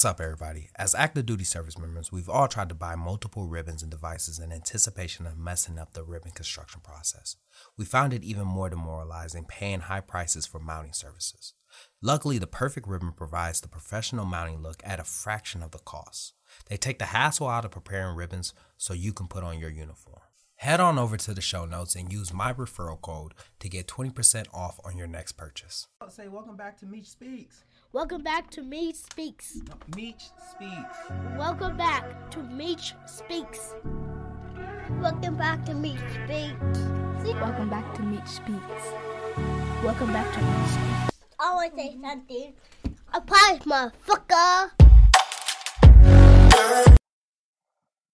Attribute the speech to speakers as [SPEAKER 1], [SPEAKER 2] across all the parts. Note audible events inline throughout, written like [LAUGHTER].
[SPEAKER 1] What's up, everybody? As active duty service members, we've all tried to buy multiple ribbons and devices in anticipation of messing up the ribbon construction process. We found it even more demoralizing paying high prices for mounting services. Luckily, the Perfect Ribbon provides the professional mounting look at a fraction of the cost. They take the hassle out of preparing ribbons so you can put on your uniform. Head on over to the show notes and use my referral code to get 20% off on your next purchase.
[SPEAKER 2] Say welcome back to Meech Speaks.
[SPEAKER 3] Welcome back to Meech Speaks.
[SPEAKER 2] No, Meech Speaks.
[SPEAKER 3] Welcome back to Meech Speaks.
[SPEAKER 4] Welcome back to Meech Speaks.
[SPEAKER 5] Welcome back to Meech Speaks. Welcome back to Meech Speaks.
[SPEAKER 4] I want to say something. A prize, motherfucker.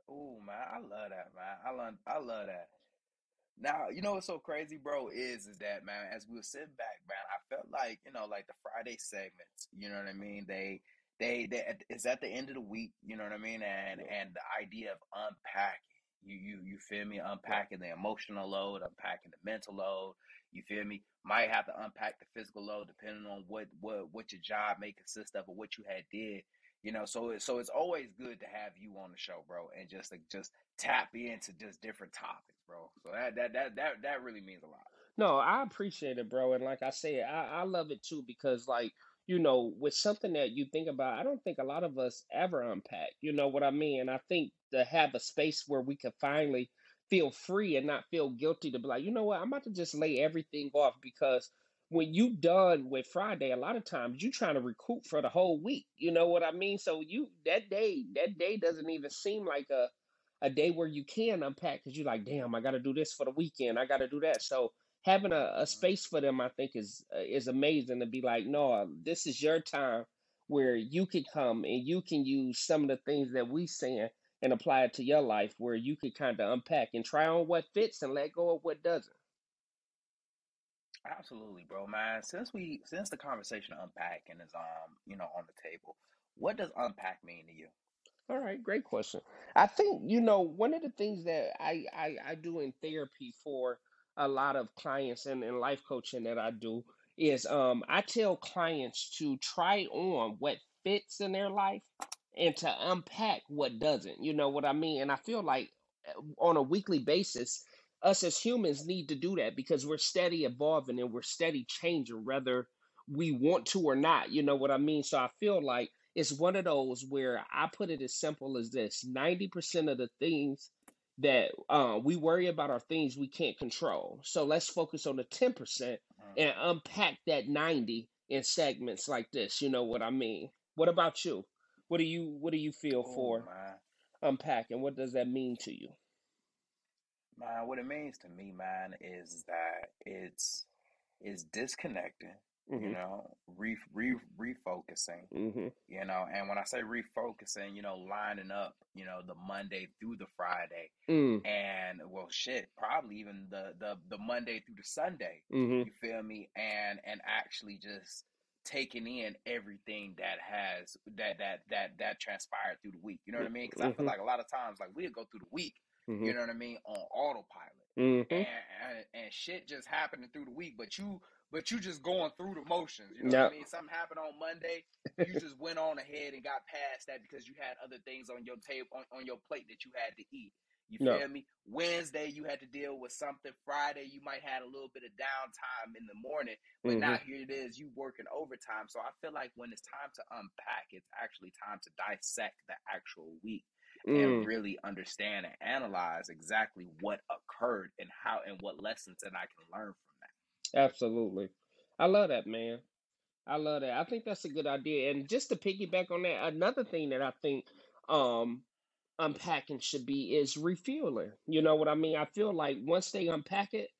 [SPEAKER 6] Oh man, I love that, man. I love, I love that. Now, you know what's so crazy, bro, is is that man, as we were sitting back, man, I felt like, you know, like the Friday segments, you know what I mean? They they they it's at the end of the week, you know what I mean? And and the idea of unpacking. You you you feel me? Unpacking the emotional load, unpacking the mental load. You feel me? Might have to unpack the physical load depending on what what what your job may consist of or what you had did. You know, so it, so it's always good to have you on the show, bro, and just to just tap into just different topics, bro. So that that that that that really means a lot.
[SPEAKER 7] No, I appreciate it, bro. And like I said, I, I love it too because, like, you know, with something that you think about, I don't think a lot of us ever unpack. You know what I mean? And I think to have a space where we can finally feel free and not feel guilty to be like, you know what, I'm about to just lay everything off because when you done with Friday, a lot of times you trying to recoup for the whole week. You know what I mean? So you that day, that day doesn't even seem like a a day where you can unpack because you're like, damn, I got to do this for the weekend. I got to do that. So having a, a space for them, I think is uh, is amazing to be like, no, this is your time where you can come and you can use some of the things that we saying and apply it to your life where you can kind of unpack and try on what fits and let go of what doesn't.
[SPEAKER 6] Absolutely, bro, man. Since we since the conversation of unpacking is um, you know, on the table, what does unpack mean to you?
[SPEAKER 7] All right, great question. I think, you know, one of the things that I, I, I do in therapy for a lot of clients and, and life coaching that I do is um, I tell clients to try on what fits in their life and to unpack what doesn't. You know what I mean? And I feel like uh, on a weekly basis, us as humans need to do that because we're steady evolving and we're steady changing, whether we want to or not. You know what I mean? So I feel like it's one of those where I put it as simple as this 90% of the things that uh, we worry about are things we can't control. So let's focus on the 10%
[SPEAKER 6] Mm.
[SPEAKER 7] and unpack that 90 in segments like this. You know what I mean? What about you? What do you what do you feel
[SPEAKER 6] Oh
[SPEAKER 7] for unpacking? What does that mean to you?
[SPEAKER 6] man, what it means to me, man, is that it's it's disconnecting. You
[SPEAKER 7] Mhm.
[SPEAKER 6] know, re re refocusing.
[SPEAKER 7] Mhm.
[SPEAKER 6] You know, and when I say refocusing, you know, lining up, you know, the Monday through the Friday,
[SPEAKER 7] Mm.
[SPEAKER 6] and well, shit, probably even the the the Monday through the Sunday.
[SPEAKER 7] Mhm.
[SPEAKER 6] You feel me? And and actually just taking in everything that has that that that that transpired through the week. You know what I mean? Because I feel
[SPEAKER 7] Mhm.
[SPEAKER 6] like a lot of times, like we'll go through the week. You
[SPEAKER 7] Mhm.
[SPEAKER 6] know what I mean on autopilot,
[SPEAKER 7] Mhm.
[SPEAKER 6] and and, and shit just happening through the week. But you but you just going through the motions. You know what
[SPEAKER 7] Yeah.
[SPEAKER 6] I mean? Something happened on Monday. You [LAUGHS] just went on ahead and got past that because you had other things on your table on, on your plate that you had to eat. You feel me? Wednesday you had to deal with something. Friday you might had a little bit of downtime in the morning, but now
[SPEAKER 7] Mhm.
[SPEAKER 6] here it is, you working overtime. So I feel like when it's time to unpack, it's actually time to dissect the actual week and
[SPEAKER 7] Mm.
[SPEAKER 6] really understand and analyze exactly what occurred and how and what lessons that I can learn.
[SPEAKER 7] Absolutely. I love that, man. I love that. I think that's a good idea. And just to piggyback on that, another thing that I think um unpacking should be is refueling. You know what I mean? I feel like once they unpack it,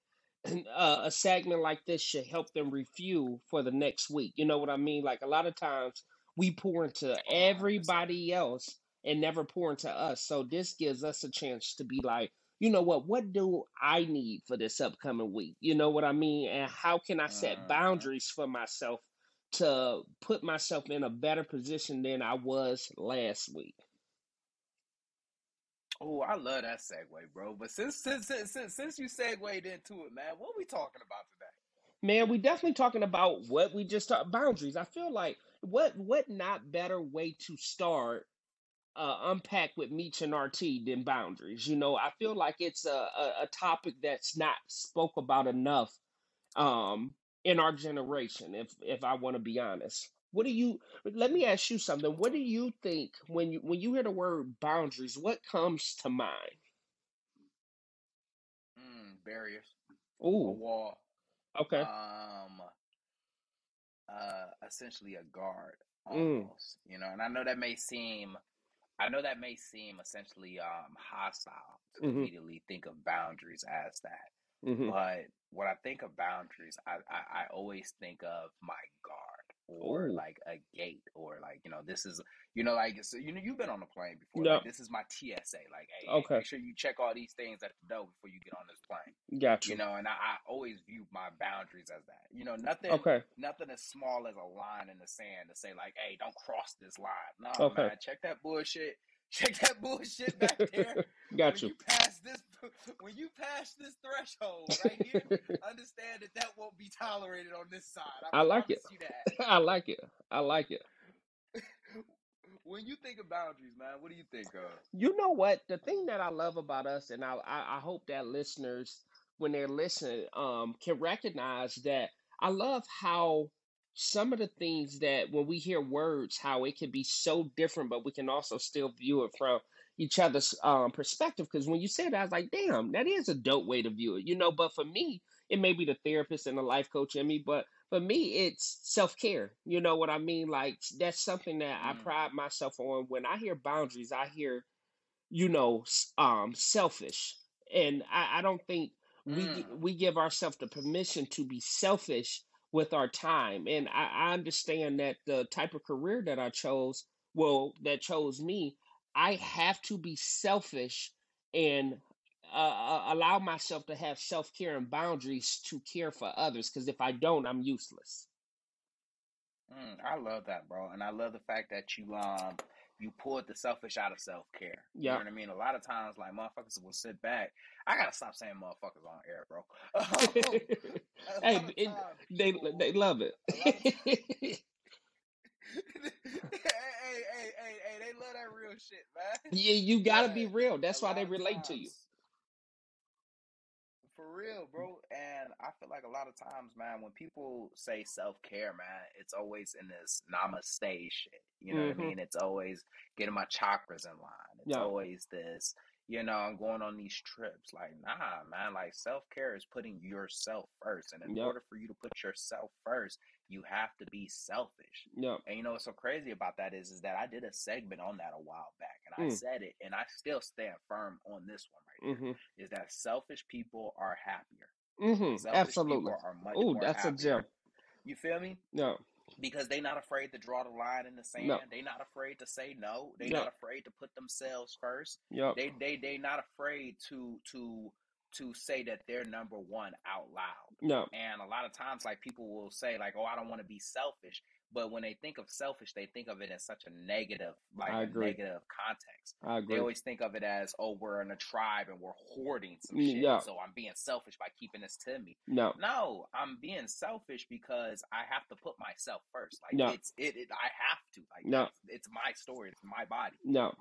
[SPEAKER 7] [CLEARS THROAT] uh, a segment like this should help them refuel for the next week. You know what I mean? Like a lot of times we pour into
[SPEAKER 6] 100%.
[SPEAKER 7] everybody else and never pour into us. So this gives us a chance to be like, you know what? What do I need for this upcoming week? You know what I mean? And how can I set
[SPEAKER 6] Mhm.
[SPEAKER 7] boundaries for myself to put myself in a better position than I was last week?
[SPEAKER 6] Oh, I love that segue, bro. But since since since since, since you segued into it, man, what we talking about today?
[SPEAKER 7] Man, we definitely talking about what we just talked boundaries. I feel like what what not better way to start uh, unpack with Meech and RT than boundaries. You know, I feel like it's a, a, a topic that's not spoke about enough um, in our generation. If if I want to be honest, what do you? Let me ask you something. What do you think when you when you hear the word boundaries? What comes to mind?
[SPEAKER 6] Mm, barriers, a
[SPEAKER 7] Ooh,
[SPEAKER 6] wall,
[SPEAKER 7] okay.
[SPEAKER 6] um, uh, essentially a guard
[SPEAKER 7] Mm,
[SPEAKER 6] almost. You know, and I know that may seem I know that may seem essentially um, hostile to
[SPEAKER 7] mm-hmm,
[SPEAKER 6] immediately think of boundaries as that,
[SPEAKER 7] mm-hmm.
[SPEAKER 6] but when I think of boundaries, I, I, I always think of my guard or like a gate or like you know this is you know like so you know you've been on a plane before like this is my TSA like hey hey
[SPEAKER 7] Okay,
[SPEAKER 6] make sure you check all these things at the door before you get on this plane
[SPEAKER 7] gotcha
[SPEAKER 6] you
[SPEAKER 7] you.
[SPEAKER 6] know and I, I always view my boundaries as that you know nothing
[SPEAKER 7] Okay,
[SPEAKER 6] nothing as small as a line in the sand to say like hey don't cross this line. No
[SPEAKER 7] okay,
[SPEAKER 6] man check that bullshit [LAUGHS] check that bullshit back there [LAUGHS]
[SPEAKER 7] got
[SPEAKER 6] when
[SPEAKER 7] you.
[SPEAKER 6] pass this when you pass this threshold right here understand that that won't be tolerated on this side i
[SPEAKER 7] I like it. [LAUGHS] I like it. I like it.
[SPEAKER 6] when you think of boundaries man what do you think of
[SPEAKER 7] You know what? The thing that I love about us, and I, I, I hope that listeners, when they're listening, um, can recognize that I love how some of the things that when we hear words, how it can be so different, but we can also still view it from each other's um, perspective. Because when you said that, I was like, damn, that is a dope way to view it, you know. But for me, it may be the therapist and the life coach in me, but for me, it's self care. You know what I mean? Like that's something that I
[SPEAKER 6] mm,
[SPEAKER 7] pride myself on. When I hear boundaries, I hear you know, um, selfish. And I, I don't think we
[SPEAKER 6] mm,
[SPEAKER 7] we give ourselves the permission to be selfish with our time. And I, I understand that the type of career that I chose, well, that chose me, I have to be selfish and uh, uh, allow myself to have self care and boundaries to care for others. Because if I don't, I'm useless.
[SPEAKER 6] mm. i love that bro and i love the fact that you um you pulled the selfish out of self-care you know
[SPEAKER 7] Yeah.
[SPEAKER 6] what i mean a lot of times like motherfuckers will sit back i gotta stop saying motherfuckers on air bro [LAUGHS]
[SPEAKER 7] hey, it,
[SPEAKER 6] times
[SPEAKER 7] they
[SPEAKER 6] people
[SPEAKER 7] they love it.
[SPEAKER 6] a lot of times [LAUGHS] [LAUGHS] hey, hey, hey, hey, hey, they love that real shit, man.
[SPEAKER 7] Yeah, you gotta be real. That's why they relate to you.
[SPEAKER 6] For real, bro. And I feel like a lot of times, man, when people say self care, man, it's always in this namaste shit. You know what I
[SPEAKER 7] Mm-hmm.
[SPEAKER 6] mean? It's always getting my chakras in line. It's
[SPEAKER 7] Yeah.
[SPEAKER 6] always this, you know, I'm going on these trips. Like, nah, man, like self care is putting yourself first. And in
[SPEAKER 7] Yep.
[SPEAKER 6] order for you to put yourself first, you have to be selfish.
[SPEAKER 7] Yep.
[SPEAKER 6] And you know what's so crazy about that is, is that I did a segment on that a while back, and I
[SPEAKER 7] Mm.
[SPEAKER 6] said it, and I still stand firm on this one right here.
[SPEAKER 7] Mm-hmm.
[SPEAKER 6] Is that selfish people are happier.
[SPEAKER 7] Mm-hmm. Absolutely.
[SPEAKER 6] people are much
[SPEAKER 7] Ooh,
[SPEAKER 6] more
[SPEAKER 7] that's a gem.
[SPEAKER 6] You feel me?
[SPEAKER 7] No.
[SPEAKER 6] Because they're not afraid to draw the line in the sand.
[SPEAKER 7] No.
[SPEAKER 6] They not afraid to say no. They
[SPEAKER 7] Yep.
[SPEAKER 6] not afraid to put themselves first.
[SPEAKER 7] Yep.
[SPEAKER 6] They they they not afraid to to to say that they're number one out loud.
[SPEAKER 7] No.
[SPEAKER 6] And a lot of times, like people will say, like, "Oh, I don't want to be selfish," but when they think of selfish, they think of it in such a negative, like
[SPEAKER 7] I
[SPEAKER 6] a
[SPEAKER 7] agree.
[SPEAKER 6] negative context.
[SPEAKER 7] I agree.
[SPEAKER 6] They always think of it as, "Oh, we're in a tribe and we're hoarding some
[SPEAKER 7] Mm,
[SPEAKER 6] shit,
[SPEAKER 7] Yeah.
[SPEAKER 6] so I'm being selfish by keeping this to me."
[SPEAKER 7] No.
[SPEAKER 6] No, I'm being selfish because I have to put myself first. Like
[SPEAKER 7] No.
[SPEAKER 6] it's it, it I have to. Like
[SPEAKER 7] No.
[SPEAKER 6] it's my story. It's my body.
[SPEAKER 7] No.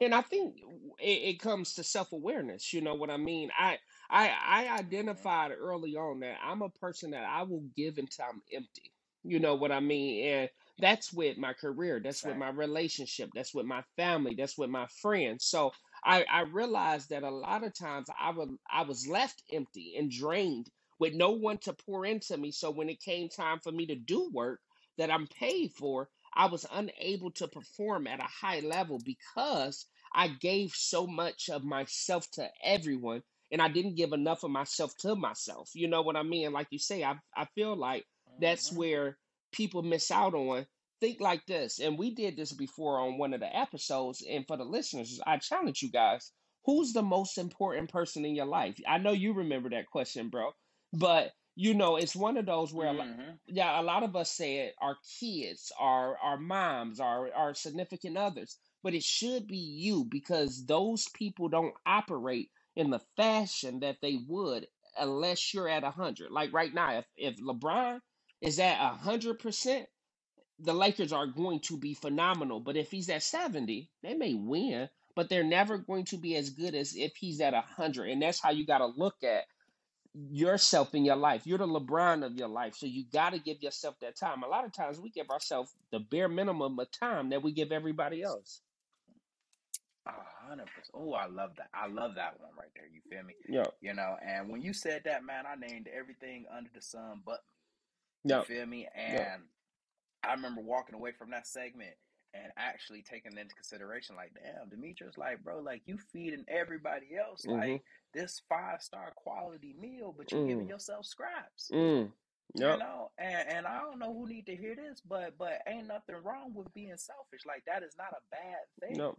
[SPEAKER 7] And I think it, it comes to self awareness. You know what I mean? I I I identified early on that I'm a person that I will give until I'm empty. You know what I mean? And that's with my career, that's with my relationship, that's with my family, that's with my friends. So I, I realized that a lot of times I would I was left empty and drained with no one to pour into me. So when it came time for me to do work that I'm paid for, I was unable to perform at a high level because I gave so much of myself to everyone and I didn't give enough of myself to myself. You know what I mean? Like you say, I I feel like that's
[SPEAKER 6] hmm
[SPEAKER 7] where people miss out on. Think like this, and we did this before on one of the episodes. And for the listeners, I challenge you guys: Who's the most important person in your life? I know you remember that question, bro, but you know it's one of those where a lot,
[SPEAKER 6] mm-hmm.
[SPEAKER 7] yeah, a lot of us say it: our kids, our our moms, our our significant others. But it should be you because those people don't operate in the fashion that they would unless you're at a hundred. Like right now, if if LeBron is at a hundred percent, the Lakers are going to be phenomenal. But if he's at 70, they may win, but they're never going to be as good as if he's at 100. And that's how you got to look at yourself in your life. You're the LeBron of your life. So you got to give yourself that time. A lot of times we give ourselves the bare minimum of time that we give everybody else.
[SPEAKER 6] Hundred percent. Oh, I love that. I love that one right there. You feel me?
[SPEAKER 7] Yeah.
[SPEAKER 6] You know, and when you said that, man, I named everything under the sun but me. You
[SPEAKER 7] Yeah.
[SPEAKER 6] feel me? And I remember walking away from that segment and actually taking into consideration, like, damn, Demetrius, like, bro, like you feeding everybody else
[SPEAKER 7] Mhm.
[SPEAKER 6] like this five star quality meal, but you giving
[SPEAKER 7] Mm.
[SPEAKER 6] yourself scraps.
[SPEAKER 7] Mm.
[SPEAKER 6] You know, and, and I don't know who need to hear this, but but ain't nothing wrong with being selfish. Like that is not a bad thing.
[SPEAKER 7] Yep.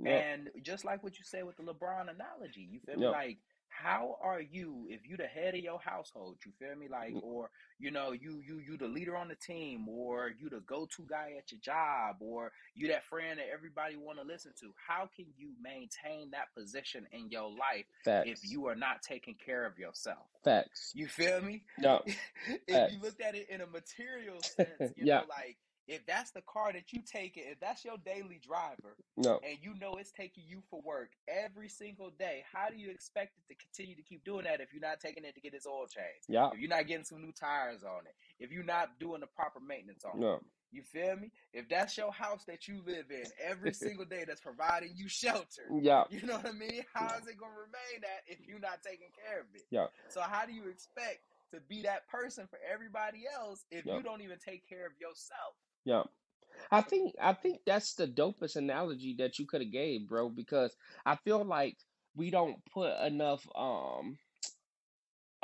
[SPEAKER 7] Yep.
[SPEAKER 6] And just like what you said with the LeBron analogy, you feel me?
[SPEAKER 7] Yep.
[SPEAKER 6] Like, how are you if you the head of your household? You feel me? Like,
[SPEAKER 7] Mm.
[SPEAKER 6] or you know, you you you the leader on the team, or you the go to guy at your job, or you that friend that everybody want to listen to. How can you maintain that position in your life if you are not taking care of yourself?
[SPEAKER 7] Facts.
[SPEAKER 6] You feel me?
[SPEAKER 7] no [LAUGHS]
[SPEAKER 6] if you
[SPEAKER 7] Facts.
[SPEAKER 6] looked at it in a material [LAUGHS] sense, you
[SPEAKER 7] Yeah.
[SPEAKER 6] know, like if that's the car that you take it, if that's your daily driver,
[SPEAKER 7] No.
[SPEAKER 6] and you know it's taking you for work every single day, how do you expect it to continue to keep doing that if you're not taking it to get its oil changed?
[SPEAKER 7] Yeah.
[SPEAKER 6] If you're not getting some new tires on it, if you're not doing the proper maintenance on it,
[SPEAKER 7] No.
[SPEAKER 6] you feel me? If that's your house that you live in every [LAUGHS] single day that's providing you shelter,
[SPEAKER 7] Yeah.
[SPEAKER 6] you know what I mean? How is it going to remain that if you're not taking care of it?
[SPEAKER 7] Yeah.
[SPEAKER 6] So how do you expect to be that person for everybody else if
[SPEAKER 7] Yeah.
[SPEAKER 6] you don't even take care of yourself?
[SPEAKER 7] Yeah. I think I think that's the dopest analogy that you could have gave, bro, because I feel like we don't put enough um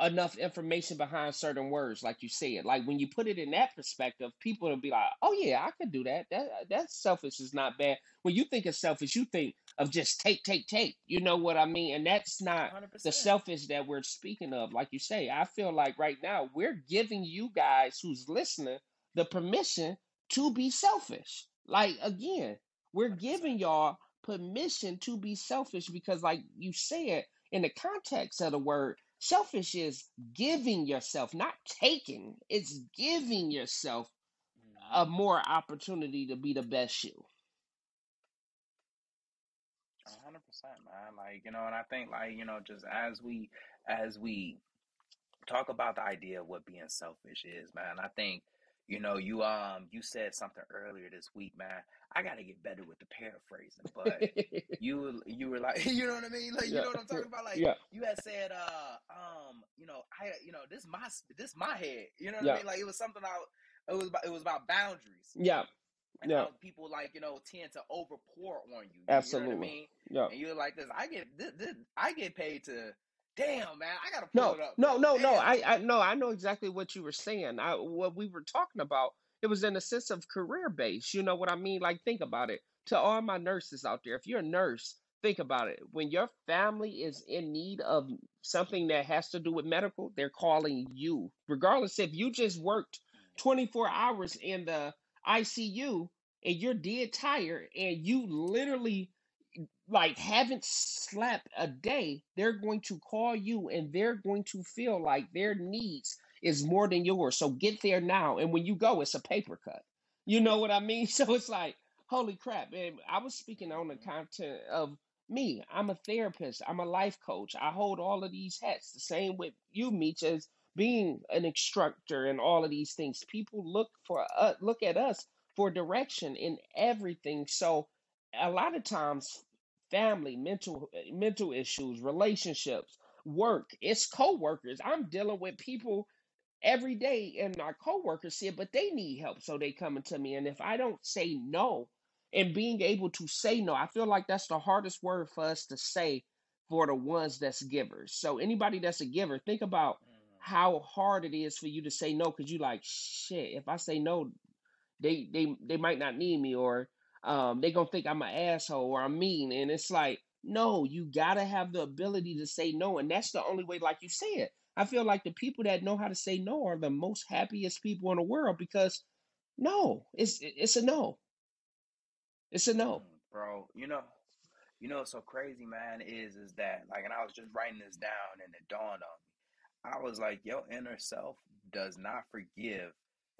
[SPEAKER 7] enough information behind certain words, like you said. Like when you put it in that perspective, people will be like, "Oh yeah, I could do that. That that selfish is not bad." When you think of selfish, you think of just take, take, take. You know what I mean? And that's not the
[SPEAKER 6] 100%.
[SPEAKER 7] selfish that we're speaking of. Like you say, I feel like right now we're giving you guys who's listening the permission to be selfish. Like again, we're giving y'all permission to be selfish because, like you said, in the context of the word, selfish is giving yourself, not taking. It's giving yourself a
[SPEAKER 6] Mhm.
[SPEAKER 7] more opportunity to be the best you.
[SPEAKER 6] Hundred percent, man. Like, you know, and I think like, you know, just as we as we talk about the idea of what being selfish is, man, I think, you know, you um you said something earlier this week, man. I gotta get better with the paraphrasing, but [LAUGHS] you were- you were like [LAUGHS] you know what I mean? Like you
[SPEAKER 7] yeah,
[SPEAKER 6] know what I'm talking about? Like
[SPEAKER 7] yeah,
[SPEAKER 6] you had said uh um, you know, I you know, this my this my head. You know what I mean? Like it was something I it was about it was about boundaries
[SPEAKER 7] yeah,
[SPEAKER 6] and
[SPEAKER 7] yeah,
[SPEAKER 6] people like, you know, tend to over pour on you. You, what I
[SPEAKER 7] absolutely.
[SPEAKER 6] mean?
[SPEAKER 7] Yeah.
[SPEAKER 6] and you're like this. I get this, this, I get paid to. Damn, man, I gotta
[SPEAKER 7] No,
[SPEAKER 6] pull it up,
[SPEAKER 7] no, no, no. I, I no, I know exactly what you were saying. I what we were talking about, it was in a sense of career base. You know what I mean? Like think about it. To all my nurses out there, if you're a nurse, think about it. When your family is in need of something that has to do with medical, they're calling you. Regardless if you just worked mm. 24 hours in the ICU and you're dead tired and you literally like haven't slept a day, they're going to call you and they're going to feel like their needs is more than yours. So get there now. And when you go, it's a paper cut. You know what I mean? [LAUGHS] So it's like, holy crap. And I was speaking on the
[SPEAKER 6] Mhm.
[SPEAKER 7] content of me. I'm a therapist. I'm a life coach. I hold all of these hats. The same with you, Meech, as being an instructor and all of these things. People look for uh, look at us for direction in everything. So a lot of times family, mental mental issues, relationships, work, it's co-workers. I'm dealing with people every day and my coworkers see it, but they need help. So they coming to me. And if I don't say no and being able to say no, I feel like that's the hardest word for us to say for the ones that's givers. So anybody that's a giver, think about
[SPEAKER 6] Mhm.
[SPEAKER 7] how hard it is for you to say no because you like shit. If I say no, they they they might not need me or um they gonna think I'm an asshole or I'm mean. And it's like, no, you gotta have the ability to say no. And that's the only way, like you said. I feel like the people that know how to say no are the most happiest people in the world because no, it's it's a no. It's a no.
[SPEAKER 6] Mm, bro. You know, you know what's so crazy, man, is is that like, and I was just writing this down, and it dawned on me. I was like, your inner self does not forgive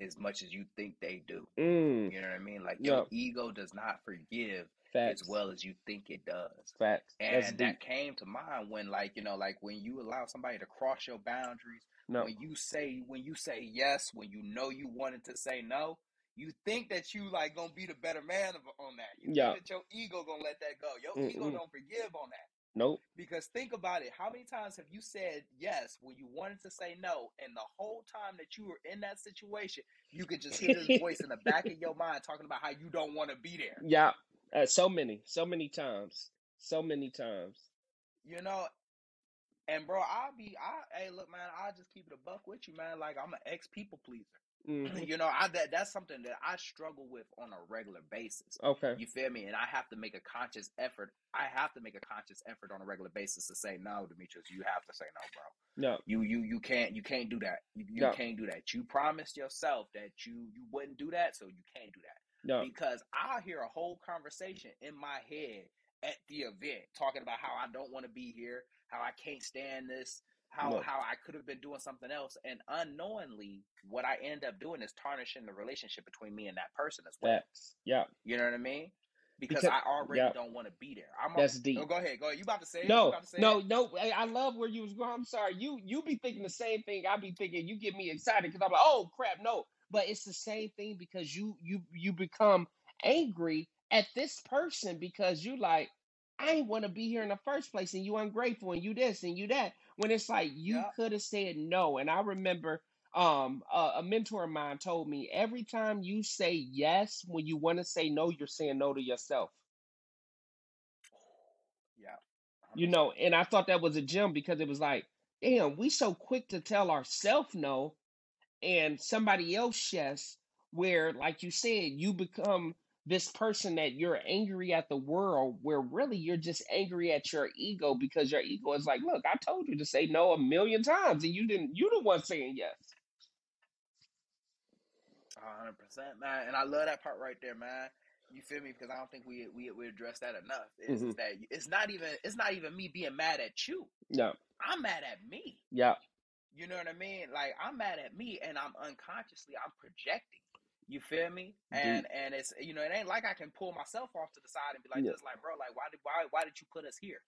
[SPEAKER 6] as much as you think they do.
[SPEAKER 7] Mm.
[SPEAKER 6] You know what I mean? Like your ego does not forgive as well as you think it does.
[SPEAKER 7] Facts. That's
[SPEAKER 6] And
[SPEAKER 7] deep.
[SPEAKER 6] that came to mind when like, you know, like when you allow somebody to cross your boundaries,
[SPEAKER 7] No.
[SPEAKER 6] when you say when you say yes, when you know you wanted to say no, you think that you like gonna be the better man of, on that. You
[SPEAKER 7] Yeah.
[SPEAKER 6] think that your ego gonna let that go. Your ego
[SPEAKER 7] Mm-mm.
[SPEAKER 6] don't forgive on that.
[SPEAKER 7] Nope.
[SPEAKER 6] Because think about it. How many times have you said yes when you wanted to say no, and the whole time that you were in that situation, you could just hear this [LAUGHS] voice in the back of your mind talking about how you don't want to be there.
[SPEAKER 7] Yeah. Uh, so many. So many times. So many times.
[SPEAKER 6] You know, and bro, I'll be, I, hey, look, man, I'll just keep it a buck with you, man. Like I'm an ex people pleaser.
[SPEAKER 7] Mhm.
[SPEAKER 6] You know, I that that's something that I struggle with on a regular basis.
[SPEAKER 7] Okay.
[SPEAKER 6] You feel me? And I have to make a conscious effort. I have to make a conscious effort on a regular basis to say no, Demetrius. You have to say no, bro.
[SPEAKER 7] No.
[SPEAKER 6] You you you can't you can't do that. You, you
[SPEAKER 7] No.
[SPEAKER 6] can't do that. You promised yourself that you you wouldn't do that, so you can't do that.
[SPEAKER 7] No.
[SPEAKER 6] Because I'll hear a whole conversation in my head at the event talking about how I don't want to be here, how I can't stand this, how
[SPEAKER 7] No.
[SPEAKER 6] how I could have been doing something else, and unknowingly, what I end up doing is tarnishing the relationship between me and that person as well.
[SPEAKER 7] Facts. Yeah.
[SPEAKER 6] You know what I mean? Because,
[SPEAKER 7] Because-
[SPEAKER 6] I already
[SPEAKER 7] yeah.
[SPEAKER 6] don't want to be there. I'm
[SPEAKER 7] That's deep.
[SPEAKER 6] Oh, go ahead, go ahead. You about to say
[SPEAKER 7] No,
[SPEAKER 6] to say
[SPEAKER 7] no,
[SPEAKER 6] it?
[SPEAKER 7] no. I love where you was going. I'm sorry. You you be thinking the same thing. I be thinking. You get me excited because I'm like, oh crap, no. But it's the same thing because you you you become angry at this person because you like, I ain't want to be here in the first place, and you ungrateful, and you this and you that. When it's like you
[SPEAKER 6] Yeah.
[SPEAKER 7] could have said no. And I remember um a, a mentor of mine told me every time you say yes when you want to say no, you're saying no to yourself.
[SPEAKER 6] Yeah.
[SPEAKER 7] you know and i thought that was a gem because it was like damn we so quick to tell ourselves no and somebody else yes where like you said you become this person that you're angry at the world where really you're just angry at your ego because your ego is like look i told you to say no a million times and you didn't you the one saying yes
[SPEAKER 6] hundred percent, man. And I love that part right there, man. You feel me? Because I don't think we we we address that enough. Is, is
[SPEAKER 7] Mhm.
[SPEAKER 6] that it's not even it's not even me being mad at you.
[SPEAKER 7] no
[SPEAKER 6] I'm mad at me.
[SPEAKER 7] yeah
[SPEAKER 6] You know what I mean? Like I'm mad at me, and I'm unconsciously I'm projecting. You feel me? And and it's you know it ain't like I can pull myself off to the side and be like
[SPEAKER 7] Yeah.
[SPEAKER 6] just like bro, like why did why why did you put us here?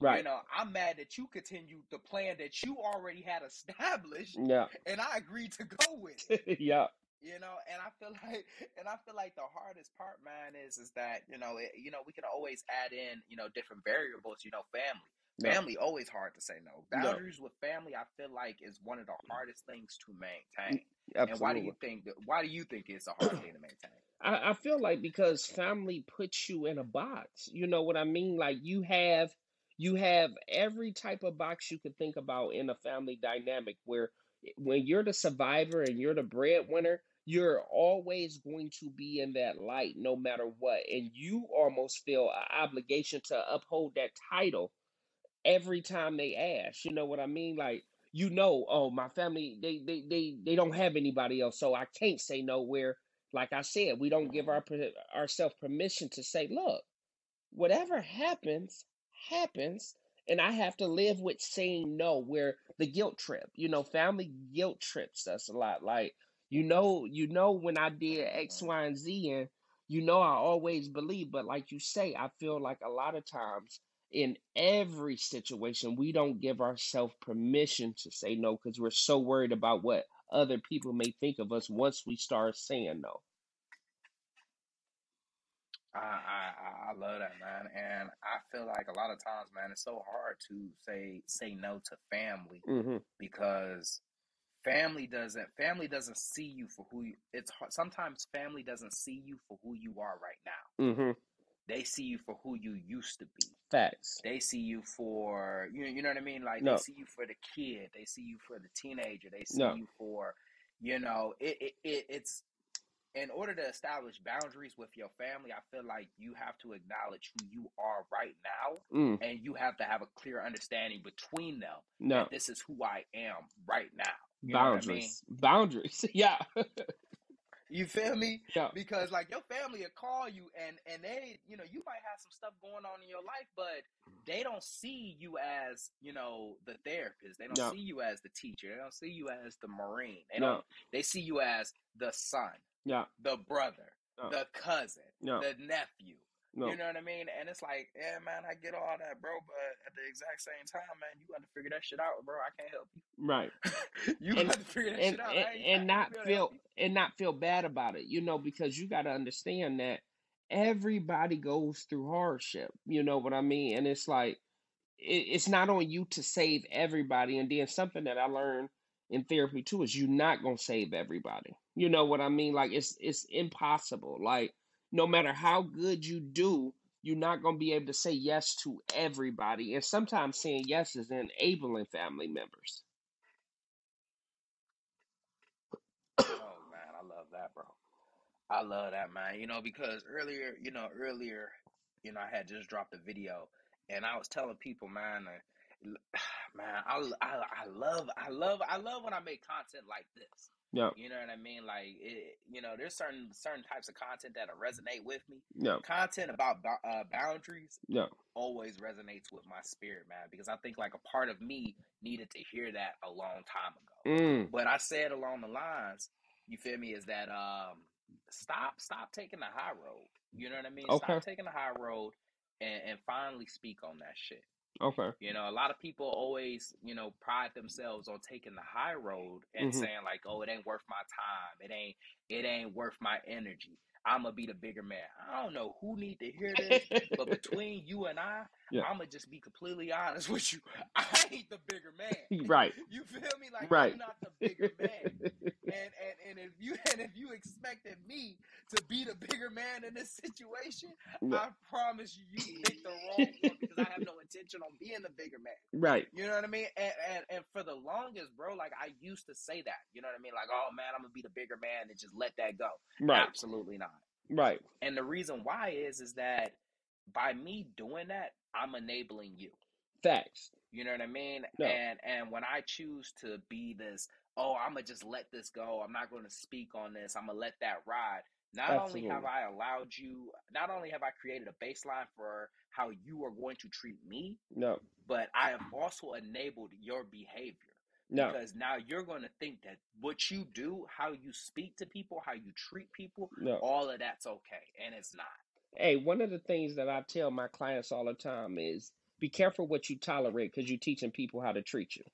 [SPEAKER 7] right
[SPEAKER 6] You know, I'm mad that you continued the plan that you already had established,
[SPEAKER 7] yeah
[SPEAKER 6] and I agreed to go with. [LAUGHS]
[SPEAKER 7] yeah
[SPEAKER 6] you know and i feel [LAUGHS] like and i feel like the hardest part man is is that you know it, you know we can always add in you know different variables you know family
[SPEAKER 7] No.
[SPEAKER 6] family always hard to say no
[SPEAKER 7] No.
[SPEAKER 6] boundaries with family i feel like is one of the mm. hardest things to mm, maintain
[SPEAKER 7] Absolutely.
[SPEAKER 6] and why do you think why do you think it's a hard thing to maintain
[SPEAKER 7] I, I feel like because family puts you in a box. You know what I mean? Like you have you have every type of box you could think about in a family dynamic where when you're the survivor and you're the breadwinner, you're always going to be in that light no matter what. And you almost feel an obligation to uphold that title every time they ask. You know what I mean? Like you know, oh, my family they they they they don't have anybody else, so I can't say no. Where, like I said, we don't give our per- ourselves permission to say, look, whatever happens, happens, and I have to live with saying no. Where the guilt trip, you know, family guilt trips us a lot. Like you know, you know when I did X, Y, and Z, and you know I always believe, but like you say, I feel like a lot of times in every situation, we don't give ourselves permission to say no because we're so worried about what other people may think of us once we start saying no.
[SPEAKER 6] I, I I- love that man, and I feel like a lot of times, man, it's so hard to say say no to family
[SPEAKER 7] hmm
[SPEAKER 6] because family doesn't family doesn't see you for who you. It's hard, sometimes family doesn't see you for who you are right now.
[SPEAKER 7] hmm
[SPEAKER 6] They see you for who you used to be.
[SPEAKER 7] Facts.
[SPEAKER 6] They see you for you. You know what I mean? Like
[SPEAKER 7] No.
[SPEAKER 6] they see you for the kid. They see you for the teenager. They see
[SPEAKER 7] No.
[SPEAKER 6] you for, you know, it, it, it it's in order to establish boundaries with your family. I feel like you have to acknowledge who you are right now,
[SPEAKER 7] Mm.
[SPEAKER 6] and you have to have a clear understanding between them.
[SPEAKER 7] No.
[SPEAKER 6] that this is who I am right now. You know what I mean?
[SPEAKER 7] Boundaries. Boundaries. [LAUGHS] Yeah. [LAUGHS]
[SPEAKER 6] You feel me?
[SPEAKER 7] Yeah.
[SPEAKER 6] Because like your family will call you and and they, you know, you might have some stuff going on in your life, but they don't see you as, you know, the therapist. They don't
[SPEAKER 7] Yeah.
[SPEAKER 6] see you as the teacher. They don't see you as the marine. They
[SPEAKER 7] Yeah.
[SPEAKER 6] don't they see you as the son,
[SPEAKER 7] Yeah.
[SPEAKER 6] the brother, the cousin,
[SPEAKER 7] Yeah.
[SPEAKER 6] the nephew.
[SPEAKER 7] No.
[SPEAKER 6] You know what I mean? And it's like, yeah, man, I get all that, bro, but at the exact same time, man, you got to figure that shit out, bro. I can't help you.
[SPEAKER 7] Right. [LAUGHS]
[SPEAKER 6] you got to figure that
[SPEAKER 7] and
[SPEAKER 6] shit out.
[SPEAKER 7] and,
[SPEAKER 6] I ain't- I
[SPEAKER 7] and not
[SPEAKER 6] gonna be able to
[SPEAKER 7] feel and not feel bad about it, you know, because you got to understand that everybody goes through hardship. You know what I mean? And it's like it, it's not on you to save everybody. And then something that I learned in therapy too is you're not gonna save everybody. You know what I mean? Like it's it's impossible. Like no matter how good you do, you're not gonna be able to say yes to everybody. And sometimes saying yes is enabling family members.
[SPEAKER 6] Oh man, I love that, bro. I love that, man. You know, because earlier, you know, earlier, you know, I had just dropped a video, and I was telling people, man, uh, [SIGHS] man, I, I, I love, I love, I love when I make content like this.
[SPEAKER 7] Yeah,
[SPEAKER 6] You know what I mean? Like, it, you know, there's certain certain types of content that resonate with me.
[SPEAKER 7] yeah,
[SPEAKER 6] Content about uh, boundaries
[SPEAKER 7] yeah,
[SPEAKER 6] always resonates with my spirit, man, because I think like a part of me needed to hear that a long time ago.
[SPEAKER 7] mm,
[SPEAKER 6] But I said along the lines, you feel me, is that um stop stop taking the high road. You know what I mean?
[SPEAKER 7] Okay.
[SPEAKER 6] Stop taking the high road and, and finally speak on that shit.
[SPEAKER 7] Okay,
[SPEAKER 6] You know, a lot of people always, you know, pride themselves on taking the high road and
[SPEAKER 7] Mhm.
[SPEAKER 6] saying like, "Oh, it ain't worth my time. It ain't it ain't worth my energy. I'm gonna be the bigger man." I don't know who need to hear this, but [LAUGHS] between you and I,
[SPEAKER 7] Yeah.
[SPEAKER 6] I'm gonna just be completely honest [LAUGHS] with you. I ain't the bigger man. [LAUGHS]
[SPEAKER 7] right,
[SPEAKER 6] You feel me? Like
[SPEAKER 7] right.
[SPEAKER 6] I'm not the bigger man. And, and and if you and if you expected me to be the bigger man in this situation. I promise you, you picked the [LAUGHS] wrong one because I have no intention on being the bigger man.
[SPEAKER 7] right,
[SPEAKER 6] You know what I mean? And, and and for the longest, bro, like I used to say that. You know what I mean? Like, oh man, I'm gonna be the bigger man and just let that go.
[SPEAKER 7] right,
[SPEAKER 6] Absolutely not.
[SPEAKER 7] right,
[SPEAKER 6] And the reason why is is that by me doing that, I'm enabling you.
[SPEAKER 7] facts.
[SPEAKER 6] You know what I mean?
[SPEAKER 7] Yeah.
[SPEAKER 6] And and when I choose to be this, oh, I'm gonna just let this go. I'm not going to speak on this. I'm gonna let that ride. Not only have
[SPEAKER 7] Absolutely.
[SPEAKER 6] I allowed you, not only have I created a baseline for how you are going to treat me,
[SPEAKER 7] No,
[SPEAKER 6] but I have also enabled your behavior.
[SPEAKER 7] no,
[SPEAKER 6] Because now you're going to think that what you do, how you speak to people, how you treat people,
[SPEAKER 7] no.
[SPEAKER 6] all of that's okay, and it's not.
[SPEAKER 7] Hey, one of the things that I tell my clients all the time is be careful what you tolerate because you're teaching people how to treat you.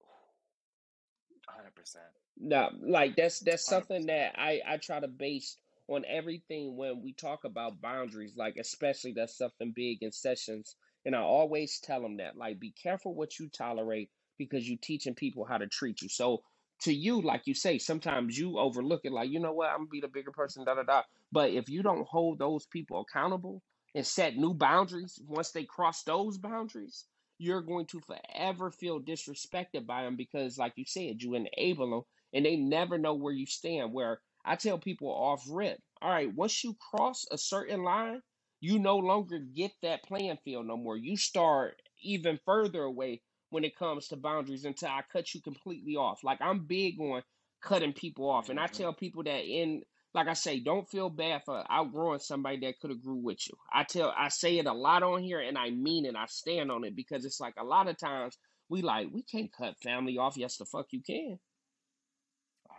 [SPEAKER 7] [SIGHS]
[SPEAKER 6] Hundred percent.
[SPEAKER 7] No, like that's that's something that I I try to base on everything when we talk about boundaries, like especially that's something big in sessions. And I always tell them that, like, be careful what you tolerate because you're teaching people how to treat you. So to you, like you say, sometimes you overlook it, like, you know what, I'm gonna be the bigger person, da da da. But if you don't hold those people accountable and set new boundaries, once they cross those boundaries, you're going to forever feel disrespected by them because, like you said, you enable them and they never know where you stand. Where I tell people off rip, all right, once you cross a certain line, you no longer get that playing field no more. You start even further away when it comes to boundaries until I cut you completely off. Like I'm big on cutting people off, and I
[SPEAKER 6] Mhm.
[SPEAKER 7] tell people that in like I say, don't feel bad for outgrowing somebody that could have grew with you. I tell I say it a lot on here and I mean it. I stand on it because it's like a lot of times we like we can't cut family off. Yes the fuck you can.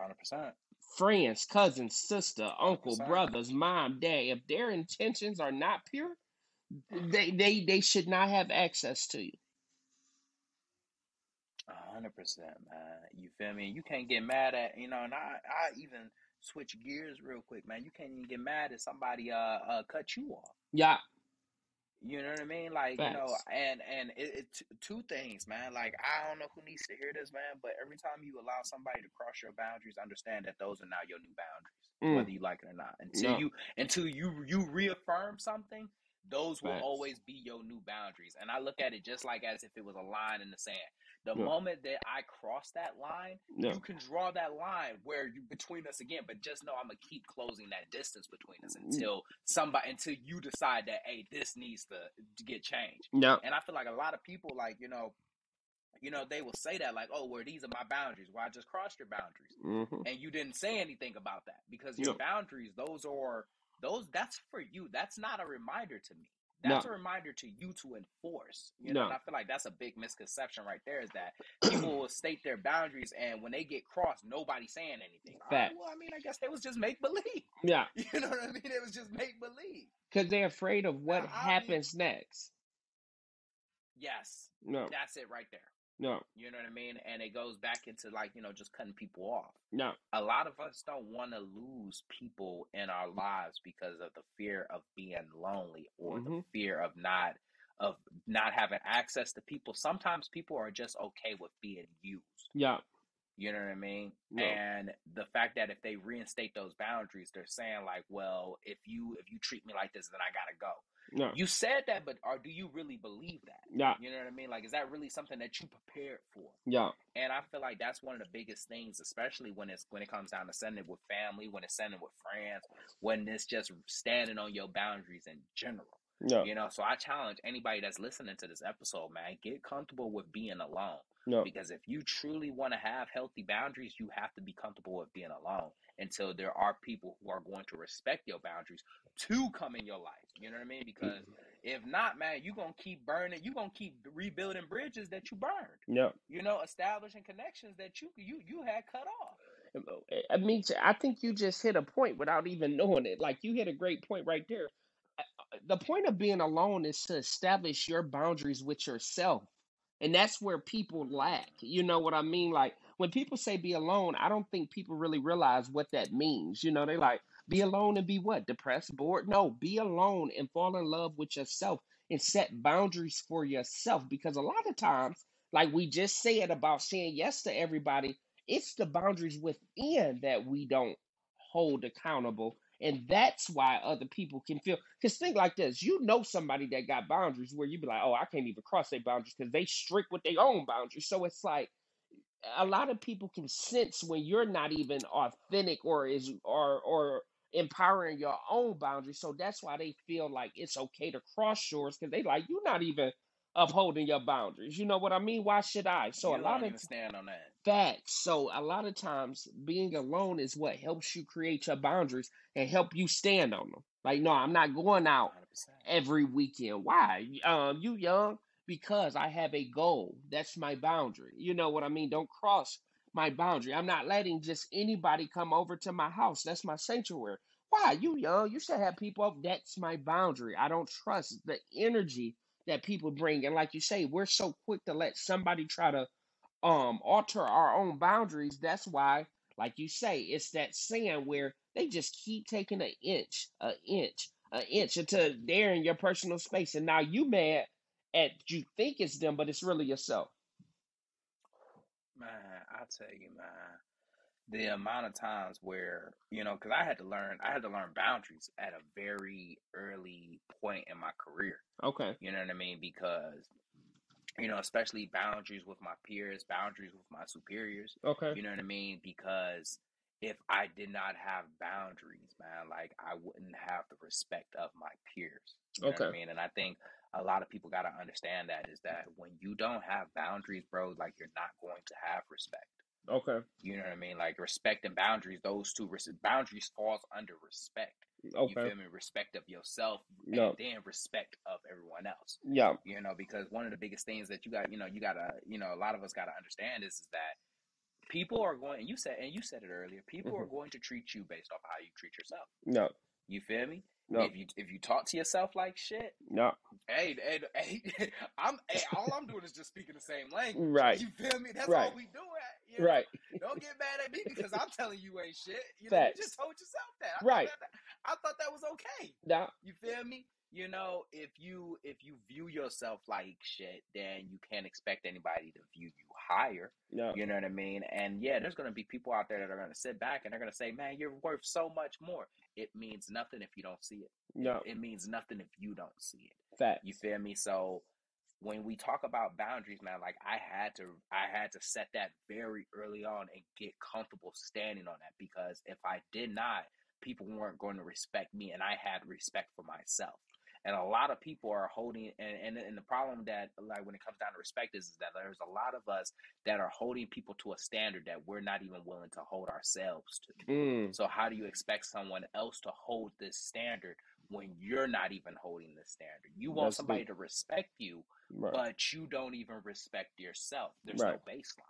[SPEAKER 6] Hundred percent.
[SPEAKER 7] Friends, cousins, sister, uncle,
[SPEAKER 6] 100%.
[SPEAKER 7] brothers, mom, dad, if their intentions are not pure, they they they should not have access to you.
[SPEAKER 6] Hundred percent, man. You feel me? You can't get mad at you know, and I I even switch gears real quick, man. You can't even get mad if somebody uh uh cut you off.
[SPEAKER 7] Yeah,
[SPEAKER 6] You know what I mean? Like you know, and and it, it two things, man. Like I don't know who needs to hear this, man, but every time you allow somebody to cross your boundaries, understand that those are now your new boundaries,
[SPEAKER 7] Mm,
[SPEAKER 6] whether you like it or not. Until
[SPEAKER 7] no,
[SPEAKER 6] you until you you reaffirm something, those will always be your new boundaries. And I look at it just like as if it was a line in the sand. The
[SPEAKER 7] Yeah,
[SPEAKER 6] moment that I cross that line,
[SPEAKER 7] yeah,
[SPEAKER 6] you can draw that line where you between us again, but just know I'm gonna keep closing that distance between us
[SPEAKER 7] Mm,
[SPEAKER 6] until somebody until you decide that hey, this needs to, to get changed.
[SPEAKER 7] yeah,
[SPEAKER 6] And I feel like a lot of people like, you know, you know, they will say that like, "Oh, well, these are my boundaries. Well, I just crossed your boundaries,"
[SPEAKER 7] hmm
[SPEAKER 6] and you didn't say anything about that because your
[SPEAKER 7] No.
[SPEAKER 6] boundaries, those are those. That's for you. That's not a reminder to me.
[SPEAKER 7] No.
[SPEAKER 6] That's a reminder to you to enforce. You know,
[SPEAKER 7] No.
[SPEAKER 6] and I feel like that's a big misconception right there. Is that people will state their boundaries, and when they get crossed, nobody's saying anything. Right,
[SPEAKER 7] Facts.
[SPEAKER 6] well, I mean, I guess they was just make believe.
[SPEAKER 7] Yeah, [LAUGHS]
[SPEAKER 6] You know what I mean? It was just make believe.
[SPEAKER 7] because they're afraid of what
[SPEAKER 6] Now, I mean-
[SPEAKER 7] happens next.
[SPEAKER 6] Yes,
[SPEAKER 7] No,
[SPEAKER 6] that's it right there.
[SPEAKER 7] No,
[SPEAKER 6] You know what I mean? And it goes back into like, you know, just cutting people off.
[SPEAKER 7] no.
[SPEAKER 6] A lot of us don't want to lose people in our lives because of the fear of being lonely or the
[SPEAKER 7] Mhm.
[SPEAKER 6] fear of not of not having access to people. Sometimes people are just okay with being used.
[SPEAKER 7] Yeah,
[SPEAKER 6] You know what I mean?
[SPEAKER 7] No.
[SPEAKER 6] And the fact that if they reinstate those boundaries, they're saying like, well, if you if you treat me like this, then I gotta go.
[SPEAKER 7] No,
[SPEAKER 6] You said that, but or do you really believe that?
[SPEAKER 7] yeah,
[SPEAKER 6] You know what I mean? Like, is that really something that you prepared for?
[SPEAKER 7] yeah,
[SPEAKER 6] And I feel like that's one of the biggest things, especially when it's when it comes down to sending with family, when it's sending with friends, when it's just standing on your boundaries in general.
[SPEAKER 7] Yeah.
[SPEAKER 6] You know, so I challenge anybody that's listening to this episode, man, get comfortable with being alone.
[SPEAKER 7] no.
[SPEAKER 6] Because if you truly want to have healthy boundaries, you have to be comfortable with being alone until there are people who are going to respect your boundaries to come in your life. You know what I mean? Mm-hmm. Because if not, man, you're going to keep burning, you're going to keep rebuilding bridges that you burned.
[SPEAKER 7] No.
[SPEAKER 6] You know, establishing connections that you you you had cut off.
[SPEAKER 7] Uh, eh, I mean, I think you just hit a point without even knowing it. Like you hit a great point right there. Uh, The point of being alone is to establish your boundaries with yourself. And that's where people lack. You know what I mean? Like when people say be alone, I don't think people really realize what that means. You know, they like be alone and be what? Depressed, bored? No, be alone and fall in love with yourself and set boundaries for yourself. Because a lot of times, like we just said about saying yes to everybody, it's the boundaries within that we don't hold accountable. And that's why other people can feel. Because think like this you know somebody that got boundaries where you'd be like, oh, I can't even cross their boundaries because they strict with their own boundaries. So it's like a lot of people can sense when you're not even authentic or is or or empowering your own boundaries. So that's why they feel like it's okay to cross yours because they like you're not even upholding your boundaries. You know what I mean? Why should I? So
[SPEAKER 6] you
[SPEAKER 7] a lot of
[SPEAKER 6] stand on that.
[SPEAKER 7] Facts. So a lot of times being alone is what helps you create your boundaries and help you stand on them. Like, no, I'm not going out
[SPEAKER 6] 100%.
[SPEAKER 7] every weekend. Why? Um, you young? Because I have a goal. That's my boundary. You know what I mean? Don't cross my boundary. I'm not letting just anybody come over to my house. That's my sanctuary. Why? You young? You should have people up. That's my boundary. I don't trust the energy that people bring. And like you say, we're so quick to let somebody try to um alter our own boundaries. That's why, like you say, it's that saying where they just keep taking an inch, an inch, an inch into there in your personal space, and now you mad at you think it's them, but it's really yourself.
[SPEAKER 6] Man, I tell you, man, the amount of times where you know, because I had to learn, I had to learn boundaries at a very early point in my career.
[SPEAKER 7] Okay.
[SPEAKER 6] You know what I mean? Because you know, especially boundaries with my peers, boundaries with my superiors.
[SPEAKER 7] Okay.
[SPEAKER 6] You know what I mean? Because if I did not have boundaries, man, like I wouldn't have the respect of my peers. You know what I
[SPEAKER 7] Okay.
[SPEAKER 6] mean? And I think a lot of people got to understand that is that when you don't have boundaries, bro, like you're not going to have respect.
[SPEAKER 7] Okay.
[SPEAKER 6] You know what I mean? Like respect and boundaries, those two res- boundaries falls under respect.
[SPEAKER 7] Okay.
[SPEAKER 6] You feel me? Respect of yourself
[SPEAKER 7] No.
[SPEAKER 6] and then respect of everyone else
[SPEAKER 7] Yeah.
[SPEAKER 6] you know because one of the biggest things that you got you know you gotta you know a lot of us gotta understand is, is that people are going and you said and you said it earlier people are
[SPEAKER 7] Mhm.
[SPEAKER 6] going to treat you based off how you treat yourself
[SPEAKER 7] No.
[SPEAKER 6] You feel me
[SPEAKER 7] No.
[SPEAKER 6] if you if you talk to yourself like shit
[SPEAKER 7] No.
[SPEAKER 6] hey hey, hey [LAUGHS] i'm hey, all i'm doing is just speaking the same language
[SPEAKER 7] Right.
[SPEAKER 6] you feel me that's
[SPEAKER 7] Right.
[SPEAKER 6] all we do at you know?
[SPEAKER 7] Right.
[SPEAKER 6] don't get mad at me [LAUGHS] because i'm telling you ain't shit you know you just told yourself that I
[SPEAKER 7] Right.
[SPEAKER 6] thought that, i thought that was okay
[SPEAKER 7] No.
[SPEAKER 6] you feel me? You know, if you if you view yourself like shit, then you can't expect anybody to view you higher.
[SPEAKER 7] No.
[SPEAKER 6] You know what I mean? And yeah, there's gonna be people out there that are gonna sit back and they're gonna say, "Man, you're worth so much more." It means nothing if you don't see it.
[SPEAKER 7] No.
[SPEAKER 6] It means nothing if you don't see it.
[SPEAKER 7] Facts.
[SPEAKER 6] You feel me? So when we talk about boundaries, man, like I had to I had to set that very early on and get comfortable standing on that because if I did not, people weren't going to respect me and I had respect for myself. And a lot of people are holding and, and and the problem that like when it comes down to respect is, is that there's a lot of us that are holding people to a standard that we're not even willing to hold ourselves to.
[SPEAKER 7] Mm,
[SPEAKER 6] so how do you expect someone else to hold this standard when you're not even holding the standard? You want
[SPEAKER 7] that's
[SPEAKER 6] somebody to respect you
[SPEAKER 7] Right.
[SPEAKER 6] but you don't even respect yourself. There's
[SPEAKER 7] Right.
[SPEAKER 6] no baseline.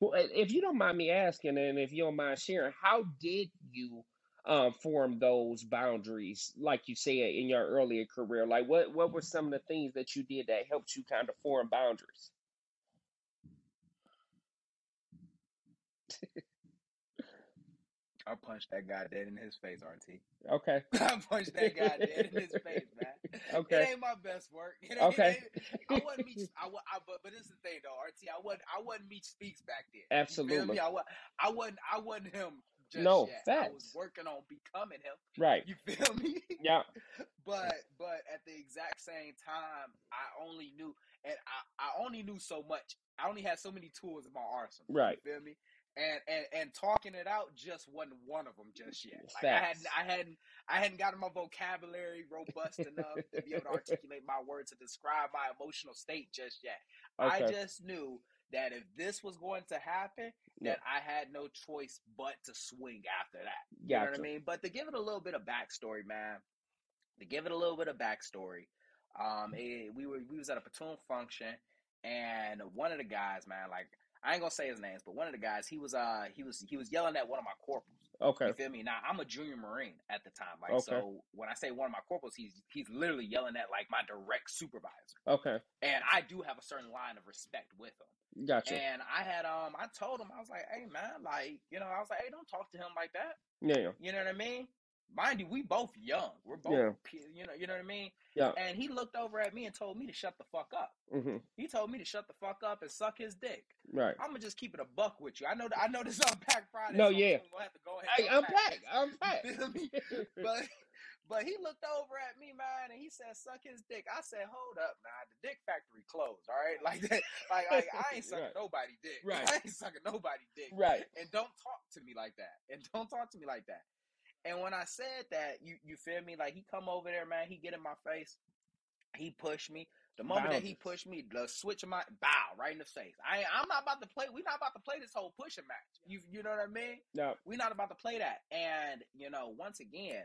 [SPEAKER 7] Well, if you don't mind me asking, and if you don't mind sharing, how did you um, form those boundaries, like you said in your earlier career? Like, what what were some of the things that you did that helped you kind of form boundaries?
[SPEAKER 6] I punched that guy dead in his face, RT.
[SPEAKER 7] Okay. [LAUGHS]
[SPEAKER 6] I punched that guy dead in his face, man.
[SPEAKER 7] Okay.
[SPEAKER 6] It ain't my best work. It ain't,
[SPEAKER 7] Okay.
[SPEAKER 6] I wasn't Meech. I, I but but this is the thing though, RT. I wasn't. I wasn't Meech Speaks back then. You
[SPEAKER 7] Absolutely.
[SPEAKER 6] me? I. I wasn't. I wasn't him just
[SPEAKER 7] No,
[SPEAKER 6] yet. I was
[SPEAKER 7] facts.
[SPEAKER 6] working on becoming him.
[SPEAKER 7] Right.
[SPEAKER 6] You feel me?
[SPEAKER 7] Yeah. [LAUGHS]
[SPEAKER 6] but but at the exact same time, I only knew, and I, I only knew so much. I only had so many tools in my arsenal.
[SPEAKER 7] Right.
[SPEAKER 6] You feel me? And and and talking it out just wasn't one of them just yet. [LAUGHS] Like I hadn't I hadn't I hadn't gotten my vocabulary robust enough to be able to [LAUGHS] articulate my words to describe my emotional state just yet. I just knew that if this was going to happen,
[SPEAKER 7] Yeah.
[SPEAKER 6] that I had no choice but to swing after that. You know what I mean? But to give it a little bit of backstory, man. To give it a little bit of backstory, um, it, we were we was at a platoon function, and one of the guys, man, like I ain't gonna say his names, but one of the guys, he was uh he was he was yelling at one of my corporals.
[SPEAKER 7] Okay.
[SPEAKER 6] You feel me? Now I'm a junior marine at the time, like
[SPEAKER 7] Okay.
[SPEAKER 6] so. When I say one of my corporals, he's he's literally yelling at like my direct supervisor,
[SPEAKER 7] Okay.
[SPEAKER 6] and I do have a certain line of respect with him.
[SPEAKER 7] Gotcha.
[SPEAKER 6] And I had um I told him I was like, hey man, like you know I was like, hey, don't talk to him like that.
[SPEAKER 7] Yeah.
[SPEAKER 6] You know what I mean? Mind you, we both young. We're both,
[SPEAKER 7] Yeah.
[SPEAKER 6] you know, you know what I mean.
[SPEAKER 7] Yeah.
[SPEAKER 6] And he looked over at me and told me to shut the fuck up.
[SPEAKER 7] hmm
[SPEAKER 6] He told me to shut the fuck up and suck his dick.
[SPEAKER 7] Right.
[SPEAKER 6] I'm gonna just keep it a buck with you. I know I know this is [LAUGHS] Unpack Friday.
[SPEAKER 7] No,
[SPEAKER 6] so
[SPEAKER 7] yeah.
[SPEAKER 6] I'm have to go ahead.
[SPEAKER 7] Hey,
[SPEAKER 6] and
[SPEAKER 7] unpack.
[SPEAKER 6] this.
[SPEAKER 7] Unpack. [LAUGHS]
[SPEAKER 6] You feel? [LAUGHS] But but he looked over at me, man, and he said, "Suck his dick." I said, "Hold up, man. The dick factory closed. All right, [LAUGHS] like that. Like, like I ain't sucking
[SPEAKER 7] Right.
[SPEAKER 6] nobody dick. [LAUGHS]
[SPEAKER 7] Right.
[SPEAKER 6] I ain't sucking nobody dick.
[SPEAKER 7] right.
[SPEAKER 6] And don't talk to me like that. And don't talk to me like that." And when I said that, you you feel me? Like he come over there, man. He get in my face. He pushed me. The moment that he pushed me, the switch of my bow right in the face. I ain't- I'm not about to play. We're not about to play this whole pushing match. You you know what I mean?
[SPEAKER 7] No.
[SPEAKER 6] We're not about to play that. And you know, once again,